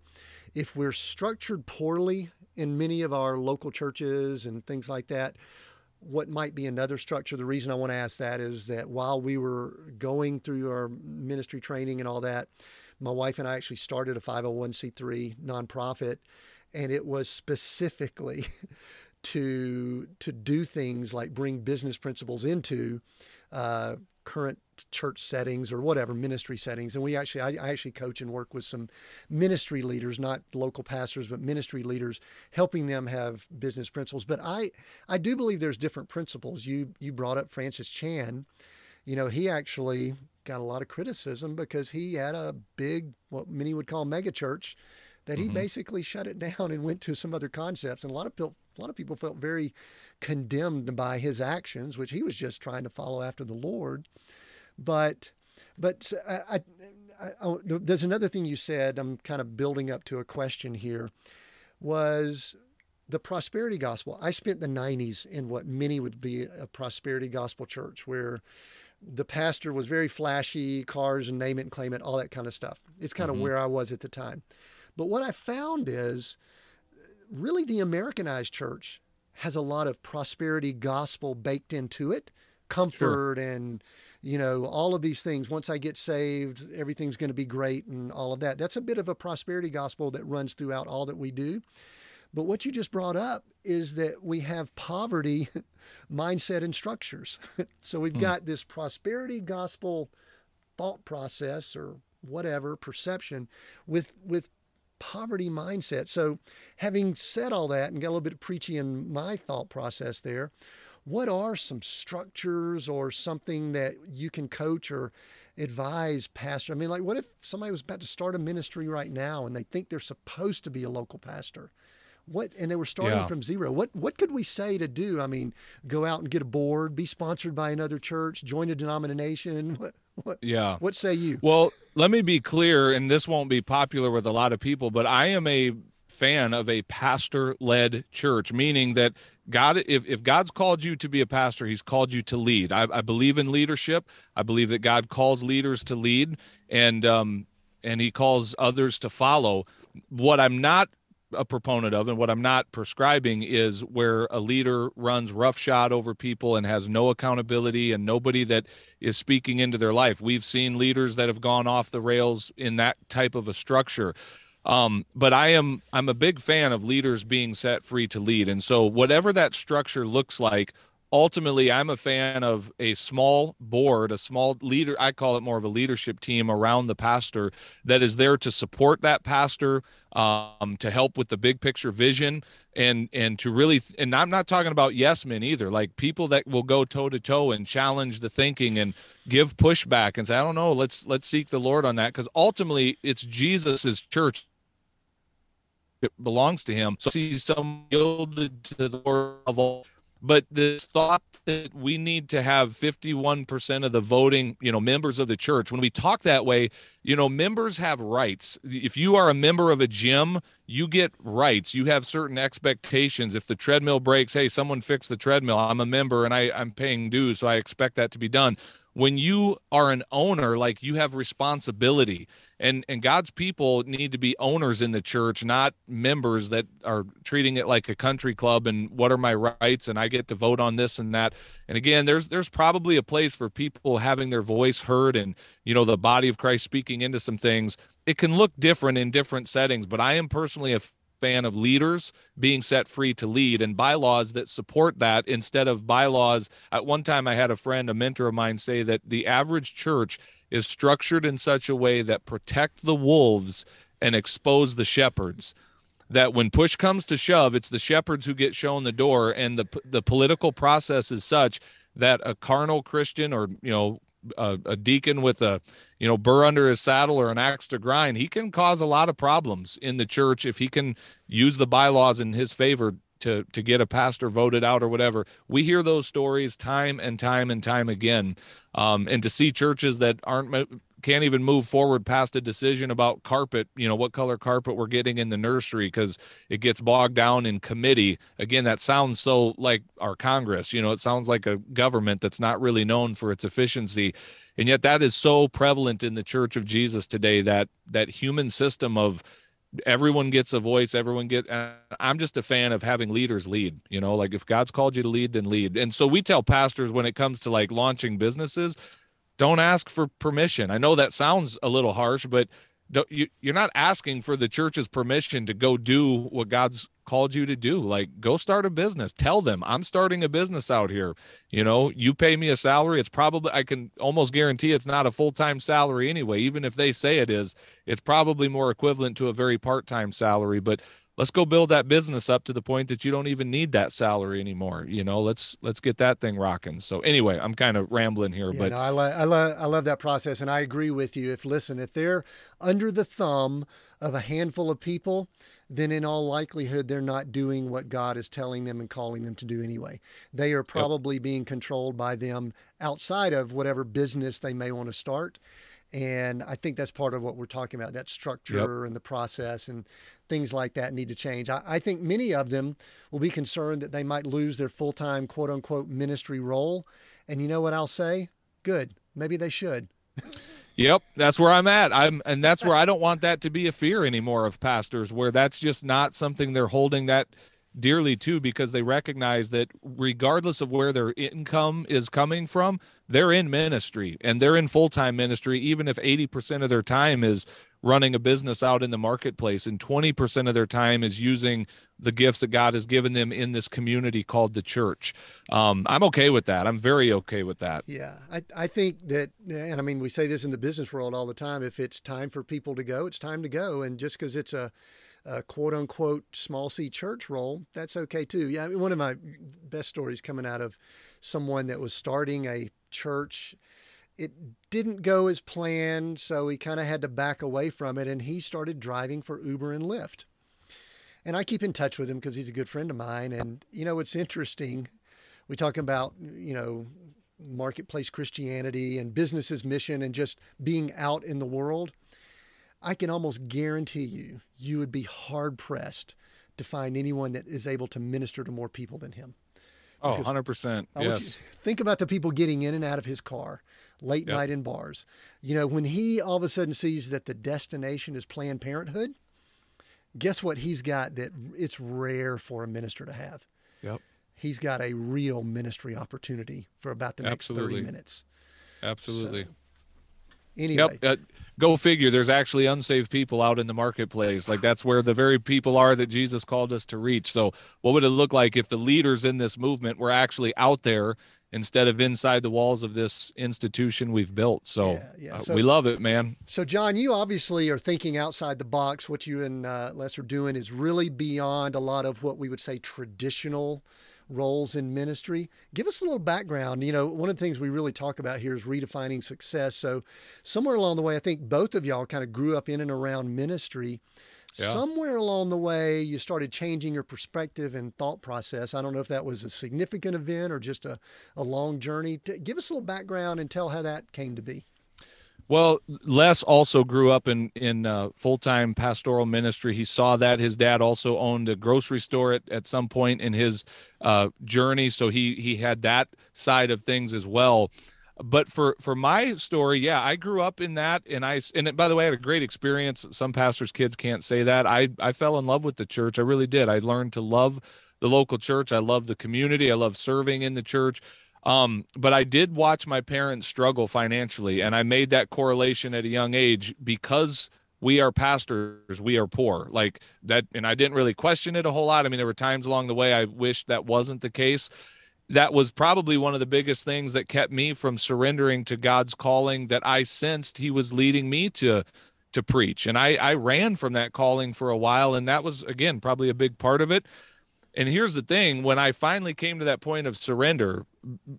if we're structured poorly in many of our local churches and things like that, what might be another structure? The reason I want to ask that is that while we were going through our ministry training and all that, my wife and I actually started a 501c3 nonprofit, and it was specifically to to do things like bring business principles into uh, current church settings or whatever ministry settings. And we actually I, I, actually coach and work with some ministry leaders not local pastors but ministry leaders helping them have business principles. But i i do believe there's different principles. You you brought up francis chan. You know he actually got a lot of criticism because he had a big what many would call mega church that he mm-hmm. basically shut it down and went to some other concepts. And a lot of people a lot of people felt very condemned by his actions, which he was just trying to follow after the Lord. But, but I, I, I, there's another thing you said. I'm kind of building up to a question here. Was the prosperity gospel? I spent the 90s in what many would be a prosperity gospel church, where the pastor was very flashy, cars and name it and claim it, all that kind of stuff. It's kind mm-hmm. of where I was at the time. But what I found is really the Americanized church has a lot of prosperity gospel baked into it, comfort sure. and you know all of these things once i get saved everything's going to be great and all of that that's a bit of a prosperity gospel that runs throughout all that we do but what you just brought up is that we have poverty mindset and structures so we've hmm. got this prosperity gospel thought process or whatever perception with with poverty mindset. So, having said all that and got a little bit preachy in my thought process there, what are some structures or something that you can coach or advise pastor? I mean, like, what if somebody was about to start a ministry right now and they think they're supposed to be a local pastor? What and they were starting Yeah. from zero. What what could we say to do? I mean, go out and get a board, be sponsored by another church, join a denomination. What what Yeah. what say you? Well, let me be clear, and this won't be popular with a lot of people, but I am a fan of a pastor led church, meaning that God, if, if God's called you to be a pastor, he's called you to lead. I, I believe in leadership. I believe that God calls leaders to lead and, um, and he calls others to follow. What I'm not a proponent of and what I'm not prescribing is where a leader runs roughshod over people and has no accountability and nobody that is speaking into their life. We've seen leaders that have gone off the rails in that type of a structure. Um, but I am I'm a big fan of leaders being set free to lead. And so whatever that structure looks like, ultimately I'm a fan of a small board, a small leader, I call it more of a leadership team around the pastor that is there to support that pastor, um, to help with the big picture vision and and to really and I'm not talking about yes men either, like people that will go toe to toe and challenge the thinking and give pushback and say, I don't know, let's let's seek the Lord on that because ultimately it's Jesus's church it belongs to him. So he's some yielded to the all. But this thought that we need to have 51% of the voting, you know, members of the church, when we talk that way, you know, members have rights. If you are a member of a gym, you get rights. You have certain expectations. If the treadmill breaks, hey, someone fix the treadmill. I'm a member and I, I'm paying dues, so I expect that to be done. When you are an owner, like you have responsibility and and God's people need to be owners in the church, not members that are treating it like a country club and what are my rights and I get to vote on this and that. And again, there's there's probably a place for people having their voice heard and you know the body of Christ speaking into some things. It can look different in different settings, but I am personally a fan of leaders being set free to lead and bylaws that support that instead of bylaws. At one time, I had a friend, a mentor of mine, say that the average church is structured in such a way that protect the wolves and expose the shepherds that when push comes to shove it's the shepherds who get shown the door and the the political process is such that a carnal christian or you know a, a deacon with a you know burr under his saddle or an axe to grind he can cause a lot of problems in the church if he can use the bylaws in his favor to to get a pastor voted out or whatever. We hear those stories time and time and time again um, and to see churches that aren't can't even move forward past a decision about carpet you know what color carpet we're getting in the nursery because it gets bogged down in committee. Again that sounds so like our congress you know it sounds like a government that's not really known for its efficiency. And yet that is so prevalent in the church of jesus today that that human system of everyone gets a voice everyone get i'm just a fan of having leaders lead you know like if god's called you to lead then lead. And so we tell pastors when it comes to like launching businesses don't ask for permission. I know that sounds a little harsh but you, you're not asking for the church's permission to go do what god's called you to do. Like go start a business. Tell them i'm starting a business out here. You know you pay me a salary. It's probably i can almost guarantee it's not a full-time salary anyway. Even if they say it is it's probably more equivalent to a very part-time salary. But let's go build that business up to the point that you don't even need that salary anymore you know let's let's get that thing rocking so anyway i'm kind of rambling here Yeah, but no, I, lo- I, lo- I love that process, and I agree with you. If listen, if they're under the thumb of a handful of people, then in all likelihood they're not doing what God is telling them and calling them to do anyway. They are probably being controlled by them outside of whatever business they may want to start. And I think that's part of what we're talking about that structure and the process and things like that need to change. I, I think many of them will be concerned that they might lose their full time, quote unquote, ministry role. And you know what I'll say? Good. Maybe they should. Yep, that's where I'm at. I'm and that's where I don't want that to be a fear anymore of pastors where that's just not something they're holding that dearly too because they recognize that regardless of where their income is coming from, they're in ministry and they're in full-time ministry even if 80% of their time is running a business out in the marketplace and 20% of their time is using the gifts that God has given them in this community called the church. Um, I'm okay with that. I'm very okay with that. Yeah, I, I think that, and I mean, we say this in the business world all the time. If it's time for people to go, it's time to go. And just because it's a, a quote unquote small c church role, that's okay too. Yeah, I mean, one of my best stories coming out of someone that was starting a church. It didn't go as planned, so he kind of had to back away from it, and he started driving for Uber and Lyft. and I keep in touch with him because he's a good friend of mine. And you know, it's interesting. We talk about you know marketplace Christianity and business's mission and just being out in the world. I can almost guarantee you, you would be hard pressed to find anyone that is able to minister to more people than him. Oh, 100%. Yes. think about the people getting in and out of his car late yep. night in bars. You know, when he all of a sudden sees that the destination is Planned Parenthood, guess what he's got that it's rare for a minister to have? Yep. He's got a real ministry opportunity for about the next Absolutely. 30 minutes. Absolutely. So, anyway. Yep. Uh, go figure there's actually unsaved people out in the marketplace. Like that's where the very people are that jesus called us to reach. So what would it look like if the leaders in this movement were actually out there instead of inside the walls of this institution we've built? So, yeah, yeah. Uh, so uh, we love it man. So john you obviously are thinking outside the box. What you and uh, les are doing is really beyond a lot of what we would say traditional roles in ministry. Give us a little background. You know, one of the things we really talk about here is redefining success. So, somewhere along the way, I think both of y'all kind of grew up in and around ministry. Yeah. Somewhere along the way, you started changing your perspective and thought process. I don't know if that was a significant event or just a, a long journey. Give us a little background and tell how that came to be. Well, Les also grew up in in uh, full time pastoral ministry. He saw that his dad also owned a grocery store at, at some point in his uh, journey, so he he had that side of things as well. But for for my story, yeah, I grew up in that, and I and it, by the way, I had a great experience. Some pastors' kids can't say that. I I fell in love with the church. I really did. I learned to love the local church. I love the community. I love serving in the church. Um, but I did watch my parents struggle financially, and I made that correlation at a young age because we are pastors, we are poor. Like that, and I didn't really question it a whole lot. I mean, there were times along the way I wished that wasn't the case. That was probably one of the biggest things that kept me from surrendering to God's calling that I sensed He was leading me to to preach. And I, I ran from that calling for a while, and that was again probably a big part of it. And here's the thing when I finally came to that point of surrender,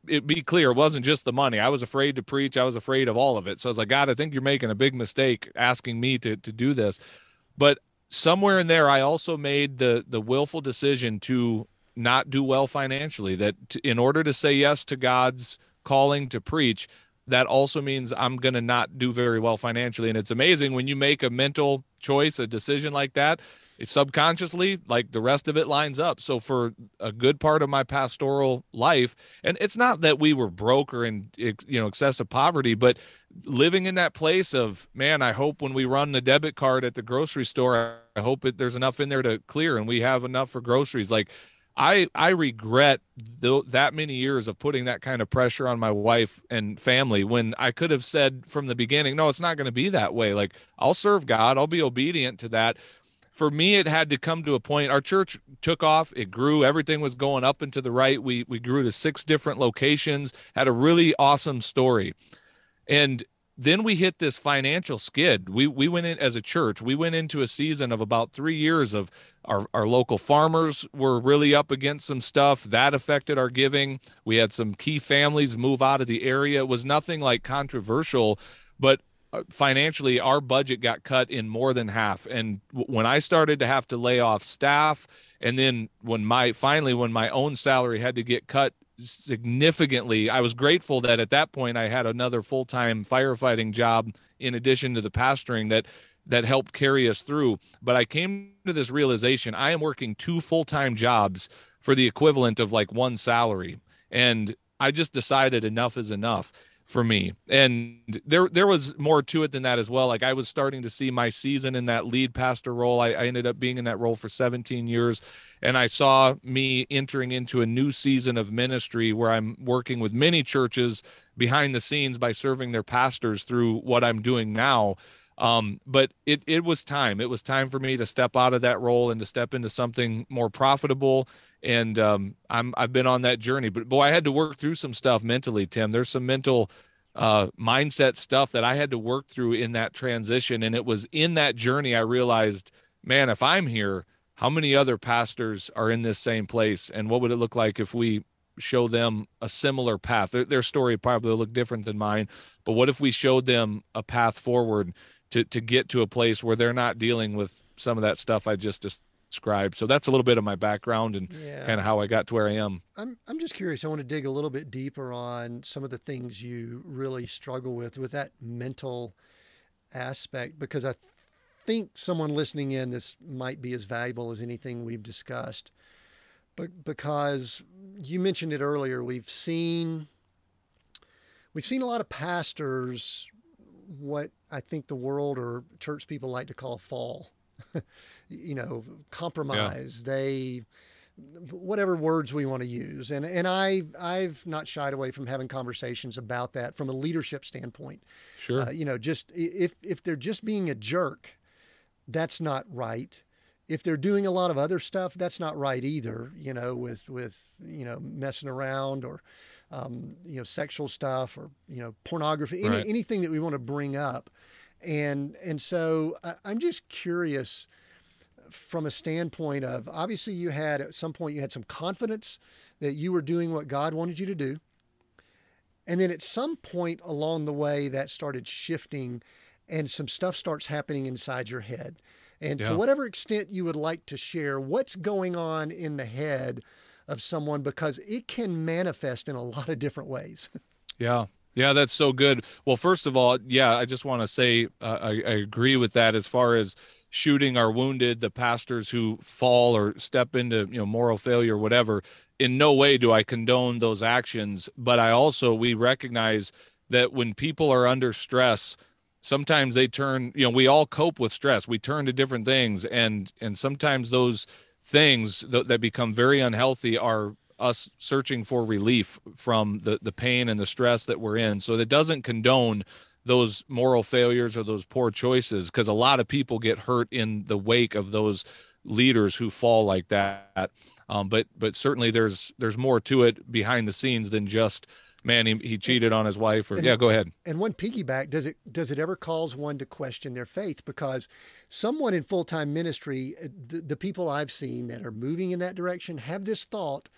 it be clear, it wasn't just the money. I was afraid to preach. I was afraid of all of it. So I was like, God, I think you're making a big mistake asking me to, to do this. But somewhere in there, I also made the, the willful decision to not do well financially, that in order to say yes to God's calling to preach, that also means I'm going to not do very well financially. And it's amazing when you make a mental choice, a decision like that, subconsciously like the rest of it lines up. So for a good part of my pastoral life and it's not that we were broke or in you know excessive poverty but living in that place of man i hope when we run the debit card at the grocery store i hope it, there's enough in there to clear and we have enough for groceries. Like I I regret th- that many years of putting that kind of pressure on my wife and family when I could have said from the beginning, no, it's not going to be that way. Like I'll serve God, I'll be obedient to that, for me it had to come to a point our church took off it grew everything was going up and to the right. We we grew to six different locations had a really awesome story. And then we hit this financial skid. We we went in as a church we went into a season of about three years of our, our local farmers were really up against some stuff that affected our giving. We had some key families move out of the area. It was nothing like controversial but Uh, financially our budget got cut in more than half. And when i started to have to lay off staff and then when my finally when my own salary had to get cut significantly i was grateful that at that point i had another full-time firefighting job in addition to the pastoring that that helped carry us through. But i came to this realization i am working two full-time jobs for the equivalent of like one salary. And i just decided enough is enough for me. And there there was more to it than that as well. Like I was starting to see my season in that lead pastor role. I, I, ended up being in that role for 17 years. And I saw me entering into a new season of ministry where I'm working with many churches behind the scenes by serving their pastors through what I'm doing now. Um, but it it was time. It was time for me to step out of that role and to step into something more profitable and um, I'm I've been on that journey. But boy, I had to work through some stuff mentally, Tim. There's some mental uh, mindset stuff that I had to work through in that transition, and it was in that journey I realized, man, if I'm here, how many other pastors are in this same place, and what would it look like if we show them a similar path? Their, their story probably will look different than mine, but what if we showed them a path forward to to get to a place where they're not dealing with some of that stuff I just described. So that's a little bit of my background and Yeah. kind of how I got to where I am. I'm I'm just curious. I want to dig a little bit deeper on some of the things you really struggle with with that mental aspect because I think someone listening in this might be as valuable as anything we've discussed. But because you mentioned it earlier, we've seen we've seen a lot of pastors what I think the world or church people like to call fall. you know, compromise. They whatever words we want to use. And and I I've not shied away from having conversations about that from a leadership standpoint. Sure. Uh, you know, just if if they're just being a jerk, that's not right. If they're doing a lot of other stuff, that's not right either. You know, with with you know messing around or um, you know sexual stuff or you know pornography, any, Right. anything that we want to bring up. And and so I, I'm just curious from a standpoint of obviously you had at some point you had some confidence that you were doing what God wanted you to do. And then at some point along the way that started shifting and some stuff starts happening inside your head. And to whatever extent you would like to share what's going on in the head of someone because it can manifest in a lot of different ways. Yeah. Yeah, that's so good. Well, first of all, yeah, I just want to say uh, I, I agree with that as far as shooting our wounded, the pastors who fall or step into, you know, moral failure, whatever. In no way do I condone those actions, but I also we recognize that when people are under stress, sometimes they turn, you know, we all cope with stress. We turn to different things and and sometimes those things th- that become very unhealthy are us searching for relief from the the pain and the stress that we're in. So that doesn't condone those moral failures or those poor choices because a lot of people get hurt in the wake of those leaders who fall like that. Um, but but certainly there's there's more to it behind the scenes than just man he, he cheated on his wife or And- yeah go ahead and one piggyback does it does it ever cause one to question their faith because someone in full-time ministry uh, the, the people i've seen that are moving in that direction have this thought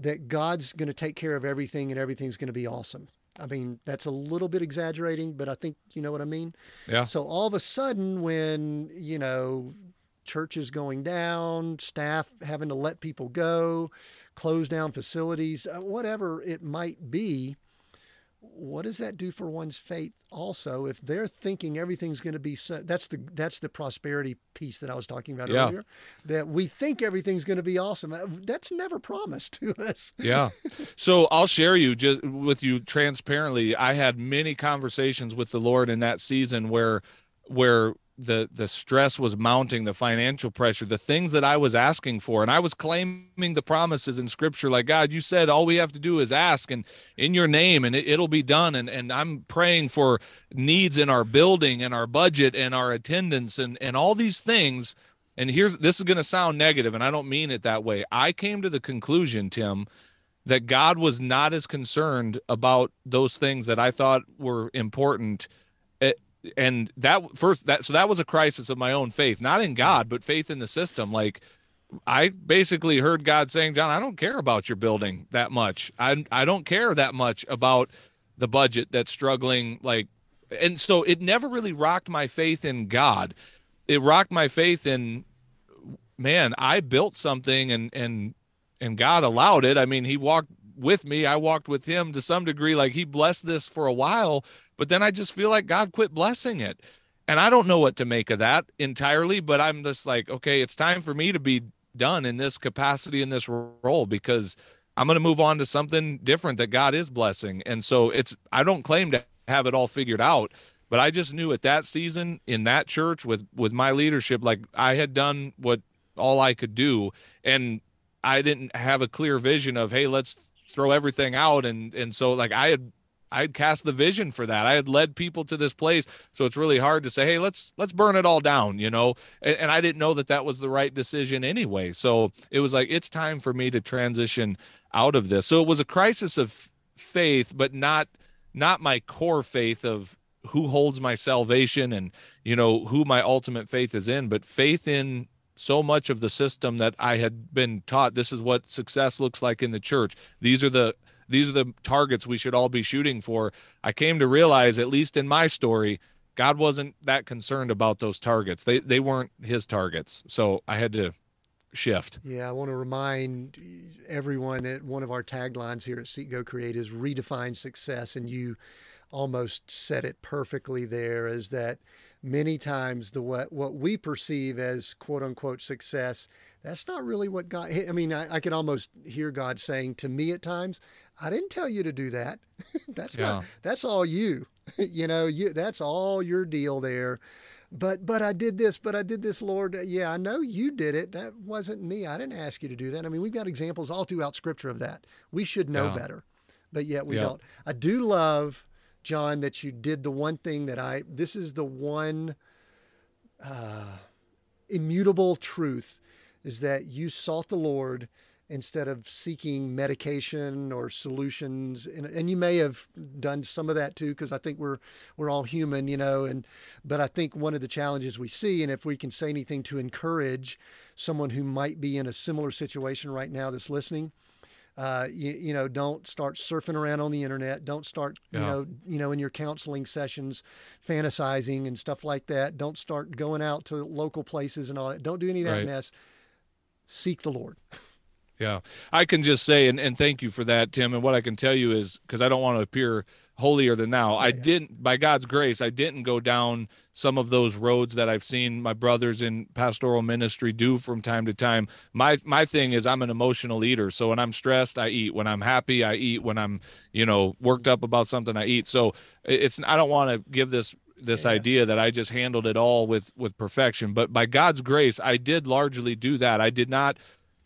that god's going to take care of everything and everything's going to be awesome. I mean that's a little bit exaggerating but i think you know what i mean? Yeah. So all of a sudden when you know church is going down staff having to let people go close down facilities uh, whatever it might be what does that do for one's faith also if they're thinking everything's going to be so that's the that's the prosperity piece that i was talking about Yeah. earlier that we think everything's going to be awesome. Uh, that's never promised to us. Yeah. So i'll share you just with you transparently i had many conversations with the lord in that season where where the the stress was mounting the financial pressure the things that i was asking for. And i was claiming the promises in scripture like god you said all we have to do is ask and in your name and it, it'll be done. And and i'm praying for needs in our building and our budget and our attendance and and all these things. And here's this is going to sound negative and i don't mean it that way. I came to the conclusion tim that God was not as concerned about those things that I thought were important. And that first that so that was a crisis of my own faith, not in God, but faith in the system. Like I basically heard God saying, "John, I don't care about your building that much. I I don't care that much about the budget that's struggling like and so it never really rocked my faith in God. It rocked my faith in man, I built something and and and God allowed it. I mean, he walked with me, I walked with him to some degree like he blessed this for a while, but then I just feel like God quit blessing it. And I don't know what to make of that entirely, but I'm just like, okay, it's time for me to be done in this capacity in this role because I'm going to move on to something different that God is blessing. And so it's I don't claim to have it all figured out, but I just knew at that season in that church with with my leadership like I had done what all I could do and I didn't have a clear vision of hey, let's throw everything out and and so like I had I had cast the vision for that. I had led people to this place, so it's really hard to say, "Hey, let's let's burn it all down," you know. And, and I didn't know that that was the right decision anyway. So it was like it's time for me to transition out of this. So it was a crisis of faith, but not not my core faith of who holds my salvation and you know who my ultimate faith is in, but faith in so much of the system that I had been taught. This is what success looks like in the church. These are the these are the targets we should all be shooting for. I came to realize, at least in my story, God wasn't that concerned about those targets. They they weren't his targets. So I had to shift. Yeah, I want to remind everyone that one of our taglines here at Seek Go Create is redefine success. And you almost said it perfectly there is that many times the what, what we perceive as quote unquote success that's not really what God, I mean, I, I can almost hear God saying to me at times, I didn't tell you to do that. that's yeah. not, that's all you, you know, you, that's all your deal there. But, but I did this, but I did this, Lord. Yeah, I know you did it. That wasn't me. I didn't ask you to do that. I mean, we've got examples all throughout scripture of that. We should know yeah. better, but yet we yeah. don't. I do love, John, that you did the one thing that I, this is the one, uh, immutable truth is that you sought the Lord instead of seeking medication or solutions and, and you may have done some of that too because i think we're we're all human you know and but i think one of the challenges we see and if we can say anything to encourage someone who might be in a similar situation right now that's listening uh, you, you, know, don't start surfing around on the internet. Don't start, yeah. you know, you know, in your counseling sessions, fantasizing and stuff like that. Don't start going out to local places and all that. Don't do any of that right. mess seek the Lord. Yeah, I can just say, and, and thank you for that, Tim. And what I can tell you is because I don't want to appear holier than now. I didn't, by God's grace, I didn't go down some of those roads that I've seen my brothers in pastoral ministry do from time to time. My my thing is I'm an emotional eater. So when I'm stressed, I eat. When I'm happy, I eat. When I'm, you know, worked up about something, I eat. So it's I don't want to give this this yeah. idea that I just handled it all with with perfection. But by God's grace, I did largely do that. I did not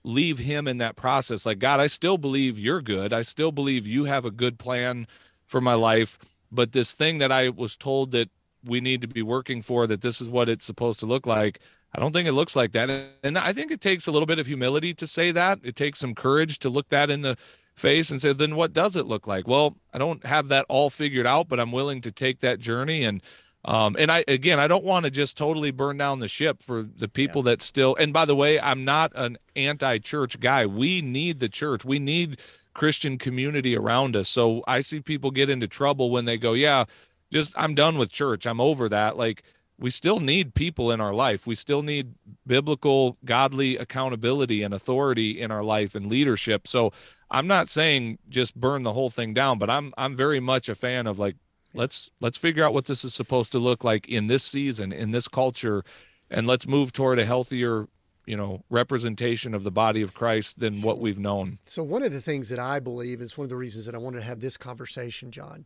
leave him in that process. Like God, I still believe you're good. I still believe you have a good plan for my life. But this thing that I was told that we need to be working for, that this is what it's supposed to look like. I don't think it looks like that. And I think it takes a little bit of humility to say that. It takes some courage to look that in the face and say, then what does it look like? Well, I don't have that all figured out, but I'm willing to take that journey. And um, and I again, I don't want to just totally burn down the ship for the people yeah. that still. And by the way, I'm not an anti-church guy. We need the church. We need Christian community around us. So I see people get into trouble when they go, "Yeah, just I'm done with church. I'm over that." Like we still need people in our life. We still need biblical, godly accountability and authority in our life and leadership. So I'm not saying just burn the whole thing down, but I'm I'm very much a fan of like let's let's figure out what this is supposed to look like in this season, in this culture, and let's move toward a healthier you know representation of the body of Christ than what we've known. So one of the things that I believe is one of the reasons that I wanted to have this conversation, John,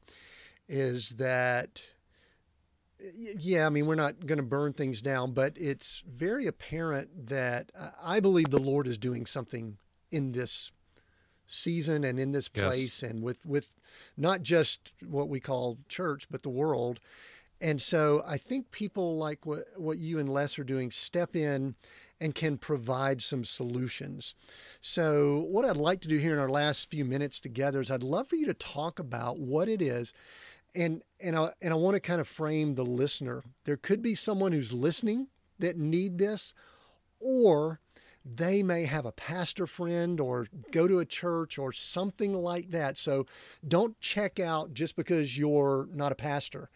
is that yeah, I mean, we're not going to burn things down, but it's very apparent that I believe the Lord is doing something in this season and in this place yes. and with with not just what we call church but the world. And so i think people like what what you and les are doing step in and can provide some solutions. So what i'd like to do here in our last few minutes together is i'd love for you to talk about what it is. And and I, and I want to kind of frame the listener. There could be someone who's listening that need this or they may have a pastor friend or go to a church or something like that. So don't check out just because you're not a pastor.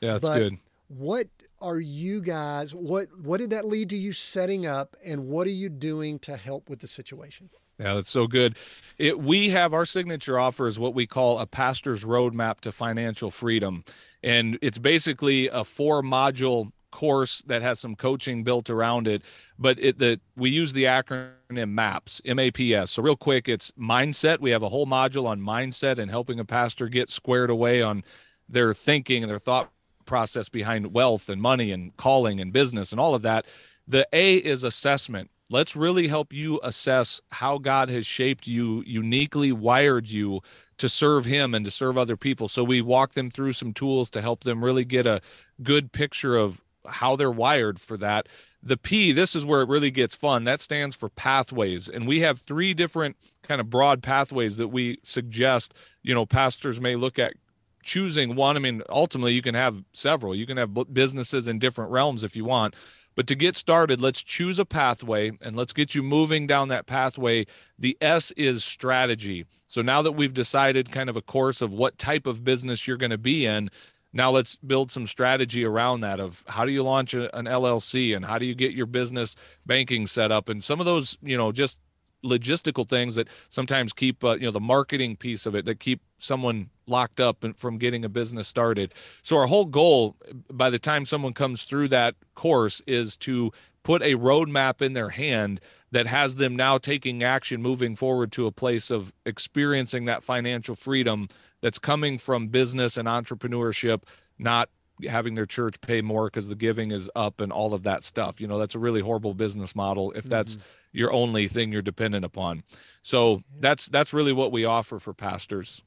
Yeah, that's but good. What are you guys what what did that lead to you setting up and what are you doing to help with the situation? Yeah, that's so good. It, we have our signature offer is what we call a pastor's roadmap to financial freedom. And it's basically a four module course that has some coaching built around it but it that we use the acronym maps maps so real quick it's mindset. We have a whole module on mindset and helping a pastor get squared away on their thinking and their thought process behind wealth and money and calling and business and all of that. The a is assessment. Let's really help you assess how god has shaped you uniquely wired you to serve him and to serve other people. So we walk them through some tools to help them really get a good picture of how they're wired for that. The P, this is where it really gets fun. That stands for pathways. And we have three different kind of broad pathways that we suggest, you know, pastors may look at choosing one. I mean, ultimately, you can have several. You can have businesses in different realms if you want. But to get started, let's choose a pathway and let's get you moving down that pathway. The S is strategy. So now that we've decided kind of a course of what type of business you're going to be in, now let's build some strategy around that of how do you launch a, an llc and how do you get your business banking set up? And some of those you know just logistical things that sometimes keep uh, you know the marketing piece of it that keep someone locked up and from getting a business started. So our whole goal by the time someone comes through that course is to put a roadmap in their hand that has them now taking action moving forward to a place of experiencing that financial freedom that's coming from business and entrepreneurship not having their church pay more because the giving is up and all of that stuff you know that's a really horrible business model if that's mm-hmm your only thing you're dependent upon. So that's that's really what we offer for pastors.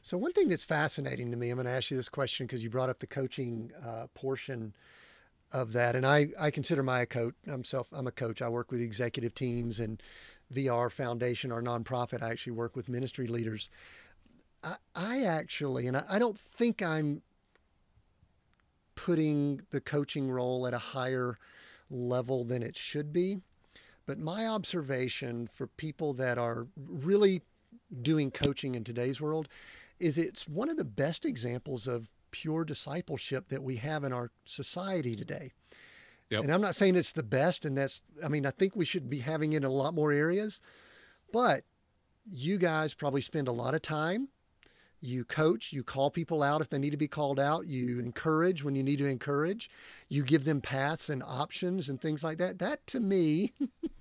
So one thing that's fascinating to me, I'm going to ask you this question because you brought up the coaching uh, portion of that, and I I consider my a coach. I'm self I'm a coach. I work with executive teams and VR Foundation, our nonprofit. I actually work with ministry leaders. I, I actually, and I, I don't think I'm putting the coaching role at a higher level than it should be. But my observation for people that are really doing coaching in today's world is it's one of the best examples of pure discipleship that we have in our society today. Yep. And I'm not saying it's the best, and that's, I mean, I think we should be having it in a lot more areas, but you guys probably spend a lot of time. You coach, you call people out if they need to be called out, you encourage when you need to encourage, you give them paths and options and things like that. That to me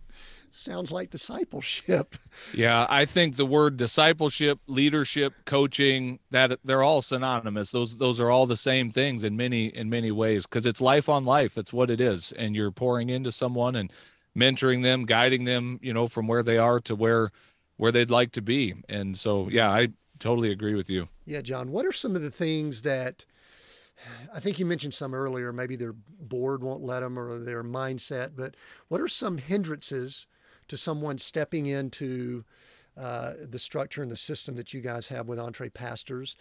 sounds like discipleship. Yeah, I think the word discipleship, leadership, coaching, that they're all synonymous. Those those are all the same things in many in many ways because it's life on life. That's what it is. And you're pouring into someone and mentoring them, guiding them, you know, from where they are to where where they'd like to be. And so, yeah, I totally agree with you. Yeah, John, what are some of the things that I think you mentioned some earlier, maybe their board won't let them or their mindset, but what are some hindrances to someone stepping into uh, the structure and the system that you guys have with EntrePastors.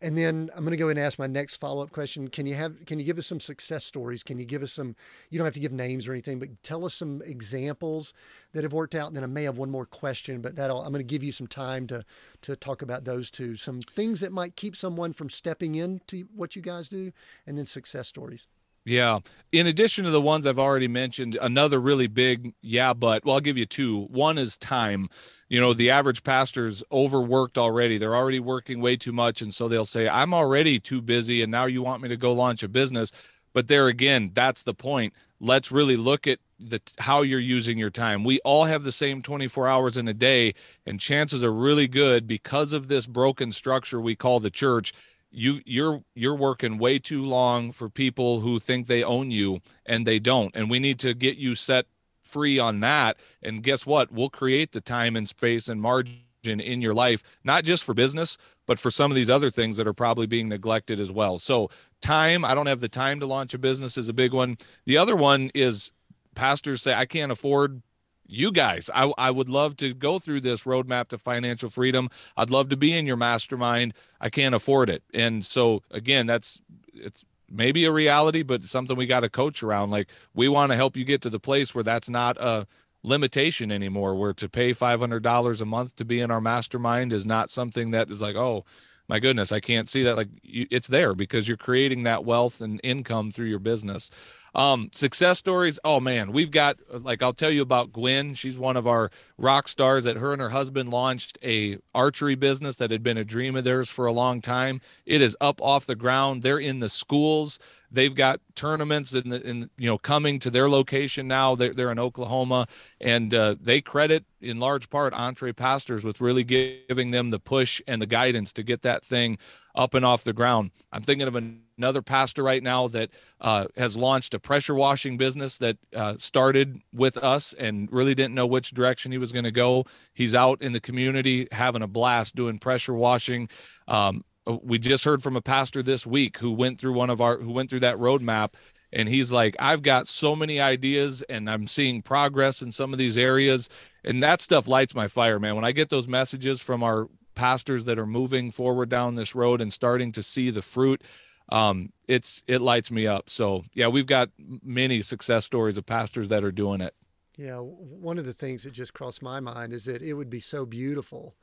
And then I'm going to go and ask my next follow-up question. Can you have can you give us some success stories? Can you give us some you don't have to give names or anything, but tell us some examples that have worked out and then I may have one more question, but that'll I'm going to give you some time to to talk about those two. Some things that might keep someone from stepping into what you guys do and then success stories. Yeah. In addition to the ones I've already mentioned, another really big yeah, but well, I'll give you two. One is time. You know, the average pastor's overworked already. They're already working way too much. And so they'll say, I'm already too busy. And now you want me to go launch a business. But there again, that's the point. Let's really look at the how you're using your time. We all have the same 24 hours in a day, and chances are really good because of this broken structure we call the church you you're you're working way too long for people who think they own you and they don't. And we need to get you set free on that. And guess what? We'll create the time and space and margin in your life not just for business but for some of these other things that are probably being neglected as well. So time i don't have the time to launch a business is a big one. The other one is pastors say i can't afford you guys. I, I would love to go through this roadmap to financial freedom. I'd love to be in your mastermind. I can't afford it. And so again, that's it's maybe a reality, but something we got to coach around. Like we want to help you get to the place where that's not a limitation anymore, where to pay $500 a month to be in our mastermind is not something that is like, oh, my goodness, I can't see that. Like you, it's there because you're creating that wealth and income through your business. Um, success stories. Oh man, we've got like I'll tell you about Gwen. She's one of our rock stars. That her and her husband launched a archery business that had been a dream of theirs for a long time. It is up off the ground. They're in the schools. They've got tournaments in, the, in you know coming to their location now. They're, they're in Oklahoma, and uh, they credit in large part Entre Pastors with really giving them the push and the guidance to get that thing up and off the ground. I'm thinking of another pastor right now that uh, has launched a pressure washing business that uh, started with us and really didn't know which direction he was going to go. He's out in the community having a blast doing pressure washing. Um, we just heard from a pastor this week who went through one of our who went through that roadmap and he's like i've got so many ideas and i'm seeing progress in some of these areas and that stuff lights my fire man when i get those messages from our pastors that are moving forward down this road and starting to see the fruit um, it's it lights me up so yeah we've got many success stories of pastors that are doing it yeah one of the things that just crossed my mind is that it would be so beautiful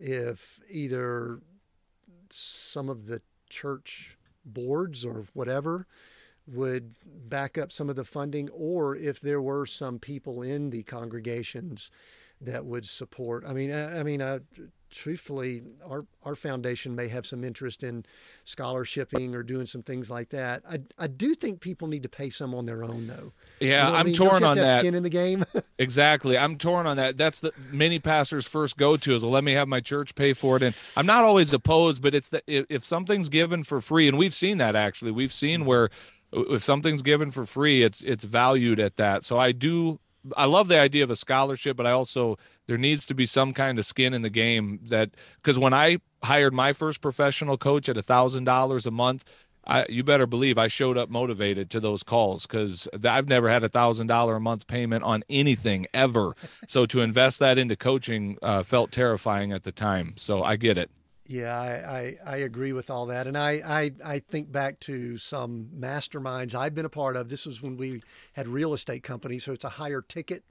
if either some of the church boards or whatever would back up some of the funding, or if there were some people in the congregations that would support. I mean, I, I mean, I, truthfully, our our foundation may have some interest in scholarshiping or doing some things like that. I I do think people need to pay some on their own though. Yeah, You know I I'm mean? Torn on that. Skin in the game. Exactly. I'm torn on that. That's the many pastors' first go to is well, let me have my church pay for it. And I'm not always opposed, but it's that if, if something's given for free, and we've seen that actually, we've seen mm-hmm. where if something's given for free, it's it's valued at that. So I do I love the idea of a scholarship, but I also there needs to be some kind of skin in the game that because when I hired my first professional coach at a thousand dollars a month, I, you better believe I showed up motivated to those calls because I've never had a thousand dollar a month payment on anything ever. so to invest that into coaching uh, felt terrifying at the time. So I get it. Yeah, I, I, I agree with all that. And I, I, I think back to some masterminds I've been a part of. This was when we had real estate companies, so it's a higher ticket.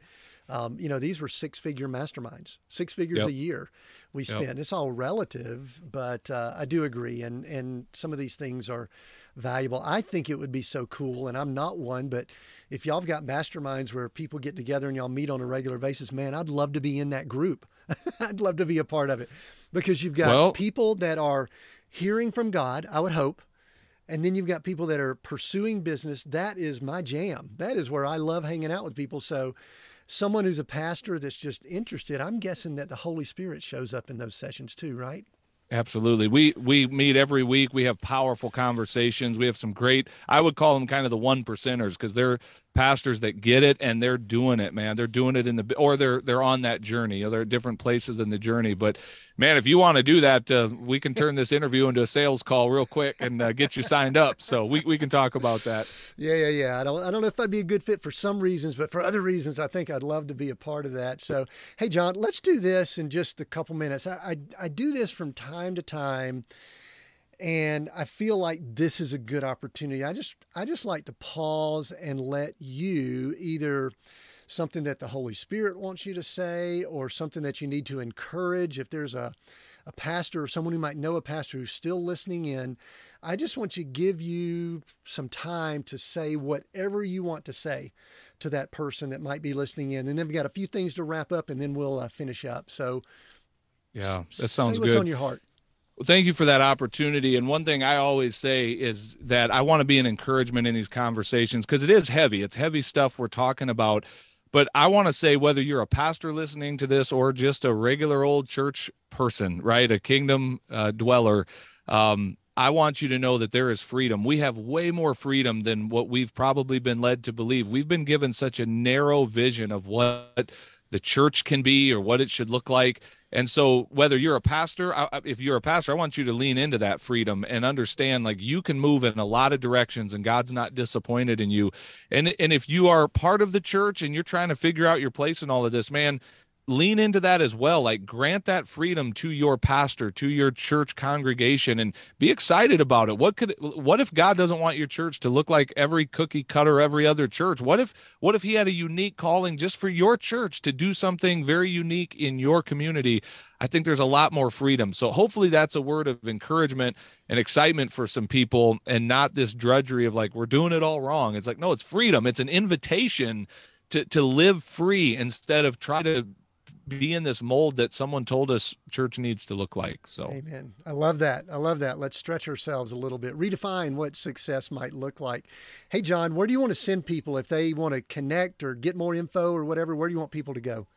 Um, you know, these were six figure masterminds, six figures Yep. a year we Yep. spend. It's all relative, but uh, I do agree. And, and some of these things are valuable. I think it would be so cool, and I'm not one, but if y'all have got masterminds where people get together and y'all meet on a regular basis, man, I'd love to be in that group. I'd love to be a part of it because you've got Well- people that are hearing from God, I would hope. And then you've got people that are pursuing business. That is my jam. That is where I love hanging out with people. So, someone who's a pastor that's just interested, I'm guessing that the Holy Spirit shows up in those sessions too, right? Absolutely. We we meet every week. We have powerful conversations. We have some great I would call them kind of the one percenters because they're pastors that get it and they're doing it, man. They're doing it in the or they're they're on that journey. Or they're at different places in the journey. But man, if you want to do that, uh, we can turn this interview into a sales call real quick and uh, get you signed up. So we we can talk about that. Yeah, yeah, yeah. I don't, I don't know if I'd be a good fit for some reasons, but for other reasons, I think I'd love to be a part of that. So, hey, John, let's do this in just a couple minutes. I, I, I do this from time to time, and I feel like this is a good opportunity. I just, I just like to pause and let you either something that the Holy Spirit wants you to say, or something that you need to encourage. If there's a, a pastor or someone who might know a pastor who's still listening in, I just want to give you some time to say whatever you want to say to that person that might be listening in. And then we got a few things to wrap up and then we'll uh, finish up. So, Yeah, that sounds say what's good. on your heart. Well, thank you for that opportunity. And one thing I always say is that I want to be an encouragement in these conversations because it is heavy. It's heavy stuff we're talking about. But I want to say whether you're a pastor listening to this or just a regular old church person, right? A kingdom uh, dweller, um, I want you to know that there is freedom. We have way more freedom than what we've probably been led to believe. We've been given such a narrow vision of what the church can be or what it should look like. And so, whether you're a pastor, if you're a pastor, I want you to lean into that freedom and understand like you can move in a lot of directions and God's not disappointed in you. And and if you are part of the church and you're trying to figure out your place in all of this, man, lean into that as well. Like grant that freedom to your pastor, to your church congregation and be excited about it. What could what if God doesn't want your church to look like every cookie cutter every other church? What if what if he had a unique calling just for your church to do something very unique in your community? I think there's a lot more freedom. So hopefully that's a word of encouragement and excitement for some people and not this drudgery of like we're doing it all wrong. It's like no, it's freedom. It's an invitation to to live free instead of try to be in this mold that someone told us church needs to look like. So Amen. I love that. I love that. Let's stretch ourselves a little bit, redefine what success might look like. Hey, John, where do you want to send people if they want to connect or get more info or whatever? Where do you want people to go?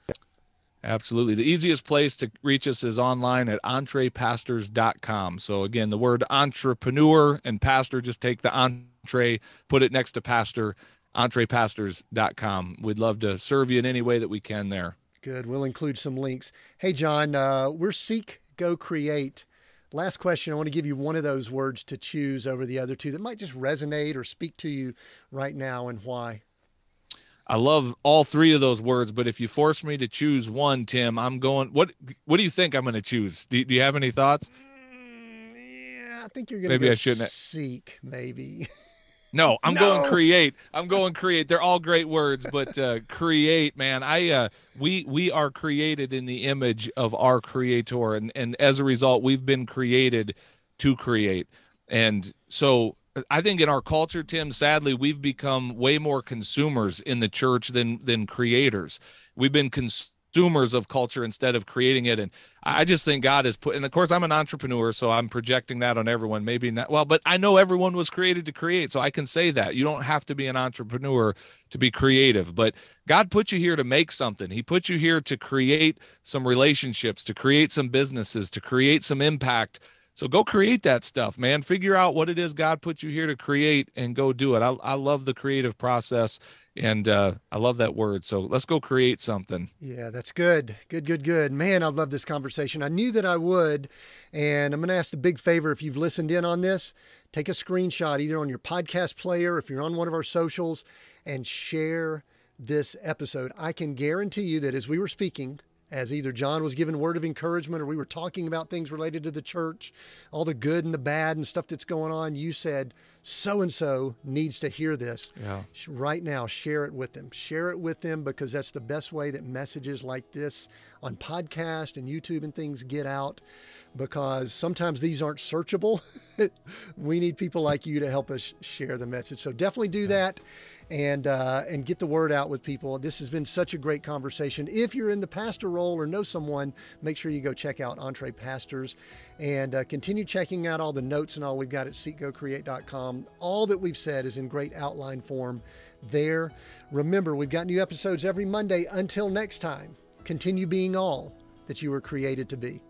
Absolutely. The easiest place to reach us is online at entrepastors.com. So again, the word entrepreneur and pastor, just take the entree, put it next to pastor, entrepastors.com. We'd love to serve you in any way that we can there. Good. We'll include some links. Hey, John, uh, we're Seek, Go, Create. Last question. I want to give you one of those words to choose over the other two that might just resonate or speak to you right now and why. I love all three of those words, but if you force me to choose one, Tim, I'm going. What What do you think I'm going to choose? Do, do you have any thoughts? Mm, yeah, I think you're going to Maybe I shouldn't- seek, maybe. No, I'm No. going create. I'm going create. They're all great words, but uh, create, man. I uh, we we are created in the image of our creator, and and as a result, we've been created to create. And so I think in our culture, Tim, sadly, we've become way more consumers in the church than than creators. We've been consumers of culture instead of creating it. And I just think God has put, and of course, I'm an entrepreneur, so I'm projecting that on everyone. Maybe not, well, but I know everyone was created to create, so I can say that. You don't have to be an entrepreneur to be creative, but God put you here to make something. He put you here to create some relationships, to create some businesses, to create some impact so go create that stuff, man. Figure out what it is God put you here to create and go do it. I, I love the creative process and uh, I love that word. So let's go create something. Yeah, that's good. Good, good, good. Man, I love this conversation. I knew that I would. And I'm going to ask the big favor if you've listened in on this, take a screenshot either on your podcast player, if you're on one of our socials, and share this episode. I can guarantee you that as we were speaking, as either John was given word of encouragement or we were talking about things related to the church, all the good and the bad and stuff that's going on, you said, so and so needs to hear this. Yeah. Right now, share it with them. Share it with them because that's the best way that messages like this on podcast and YouTube and things get out because sometimes these aren't searchable. we need people like you to help us share the message. So definitely do that and uh, and get the word out with people. This has been such a great conversation. If you're in the pastor role or know someone, make sure you go check out Entre Pastors and uh, continue checking out all the notes and all we've got at seekgocreate.com. All that we've said is in great outline form there. Remember, we've got new episodes every Monday. Until next time, continue being all that you were created to be.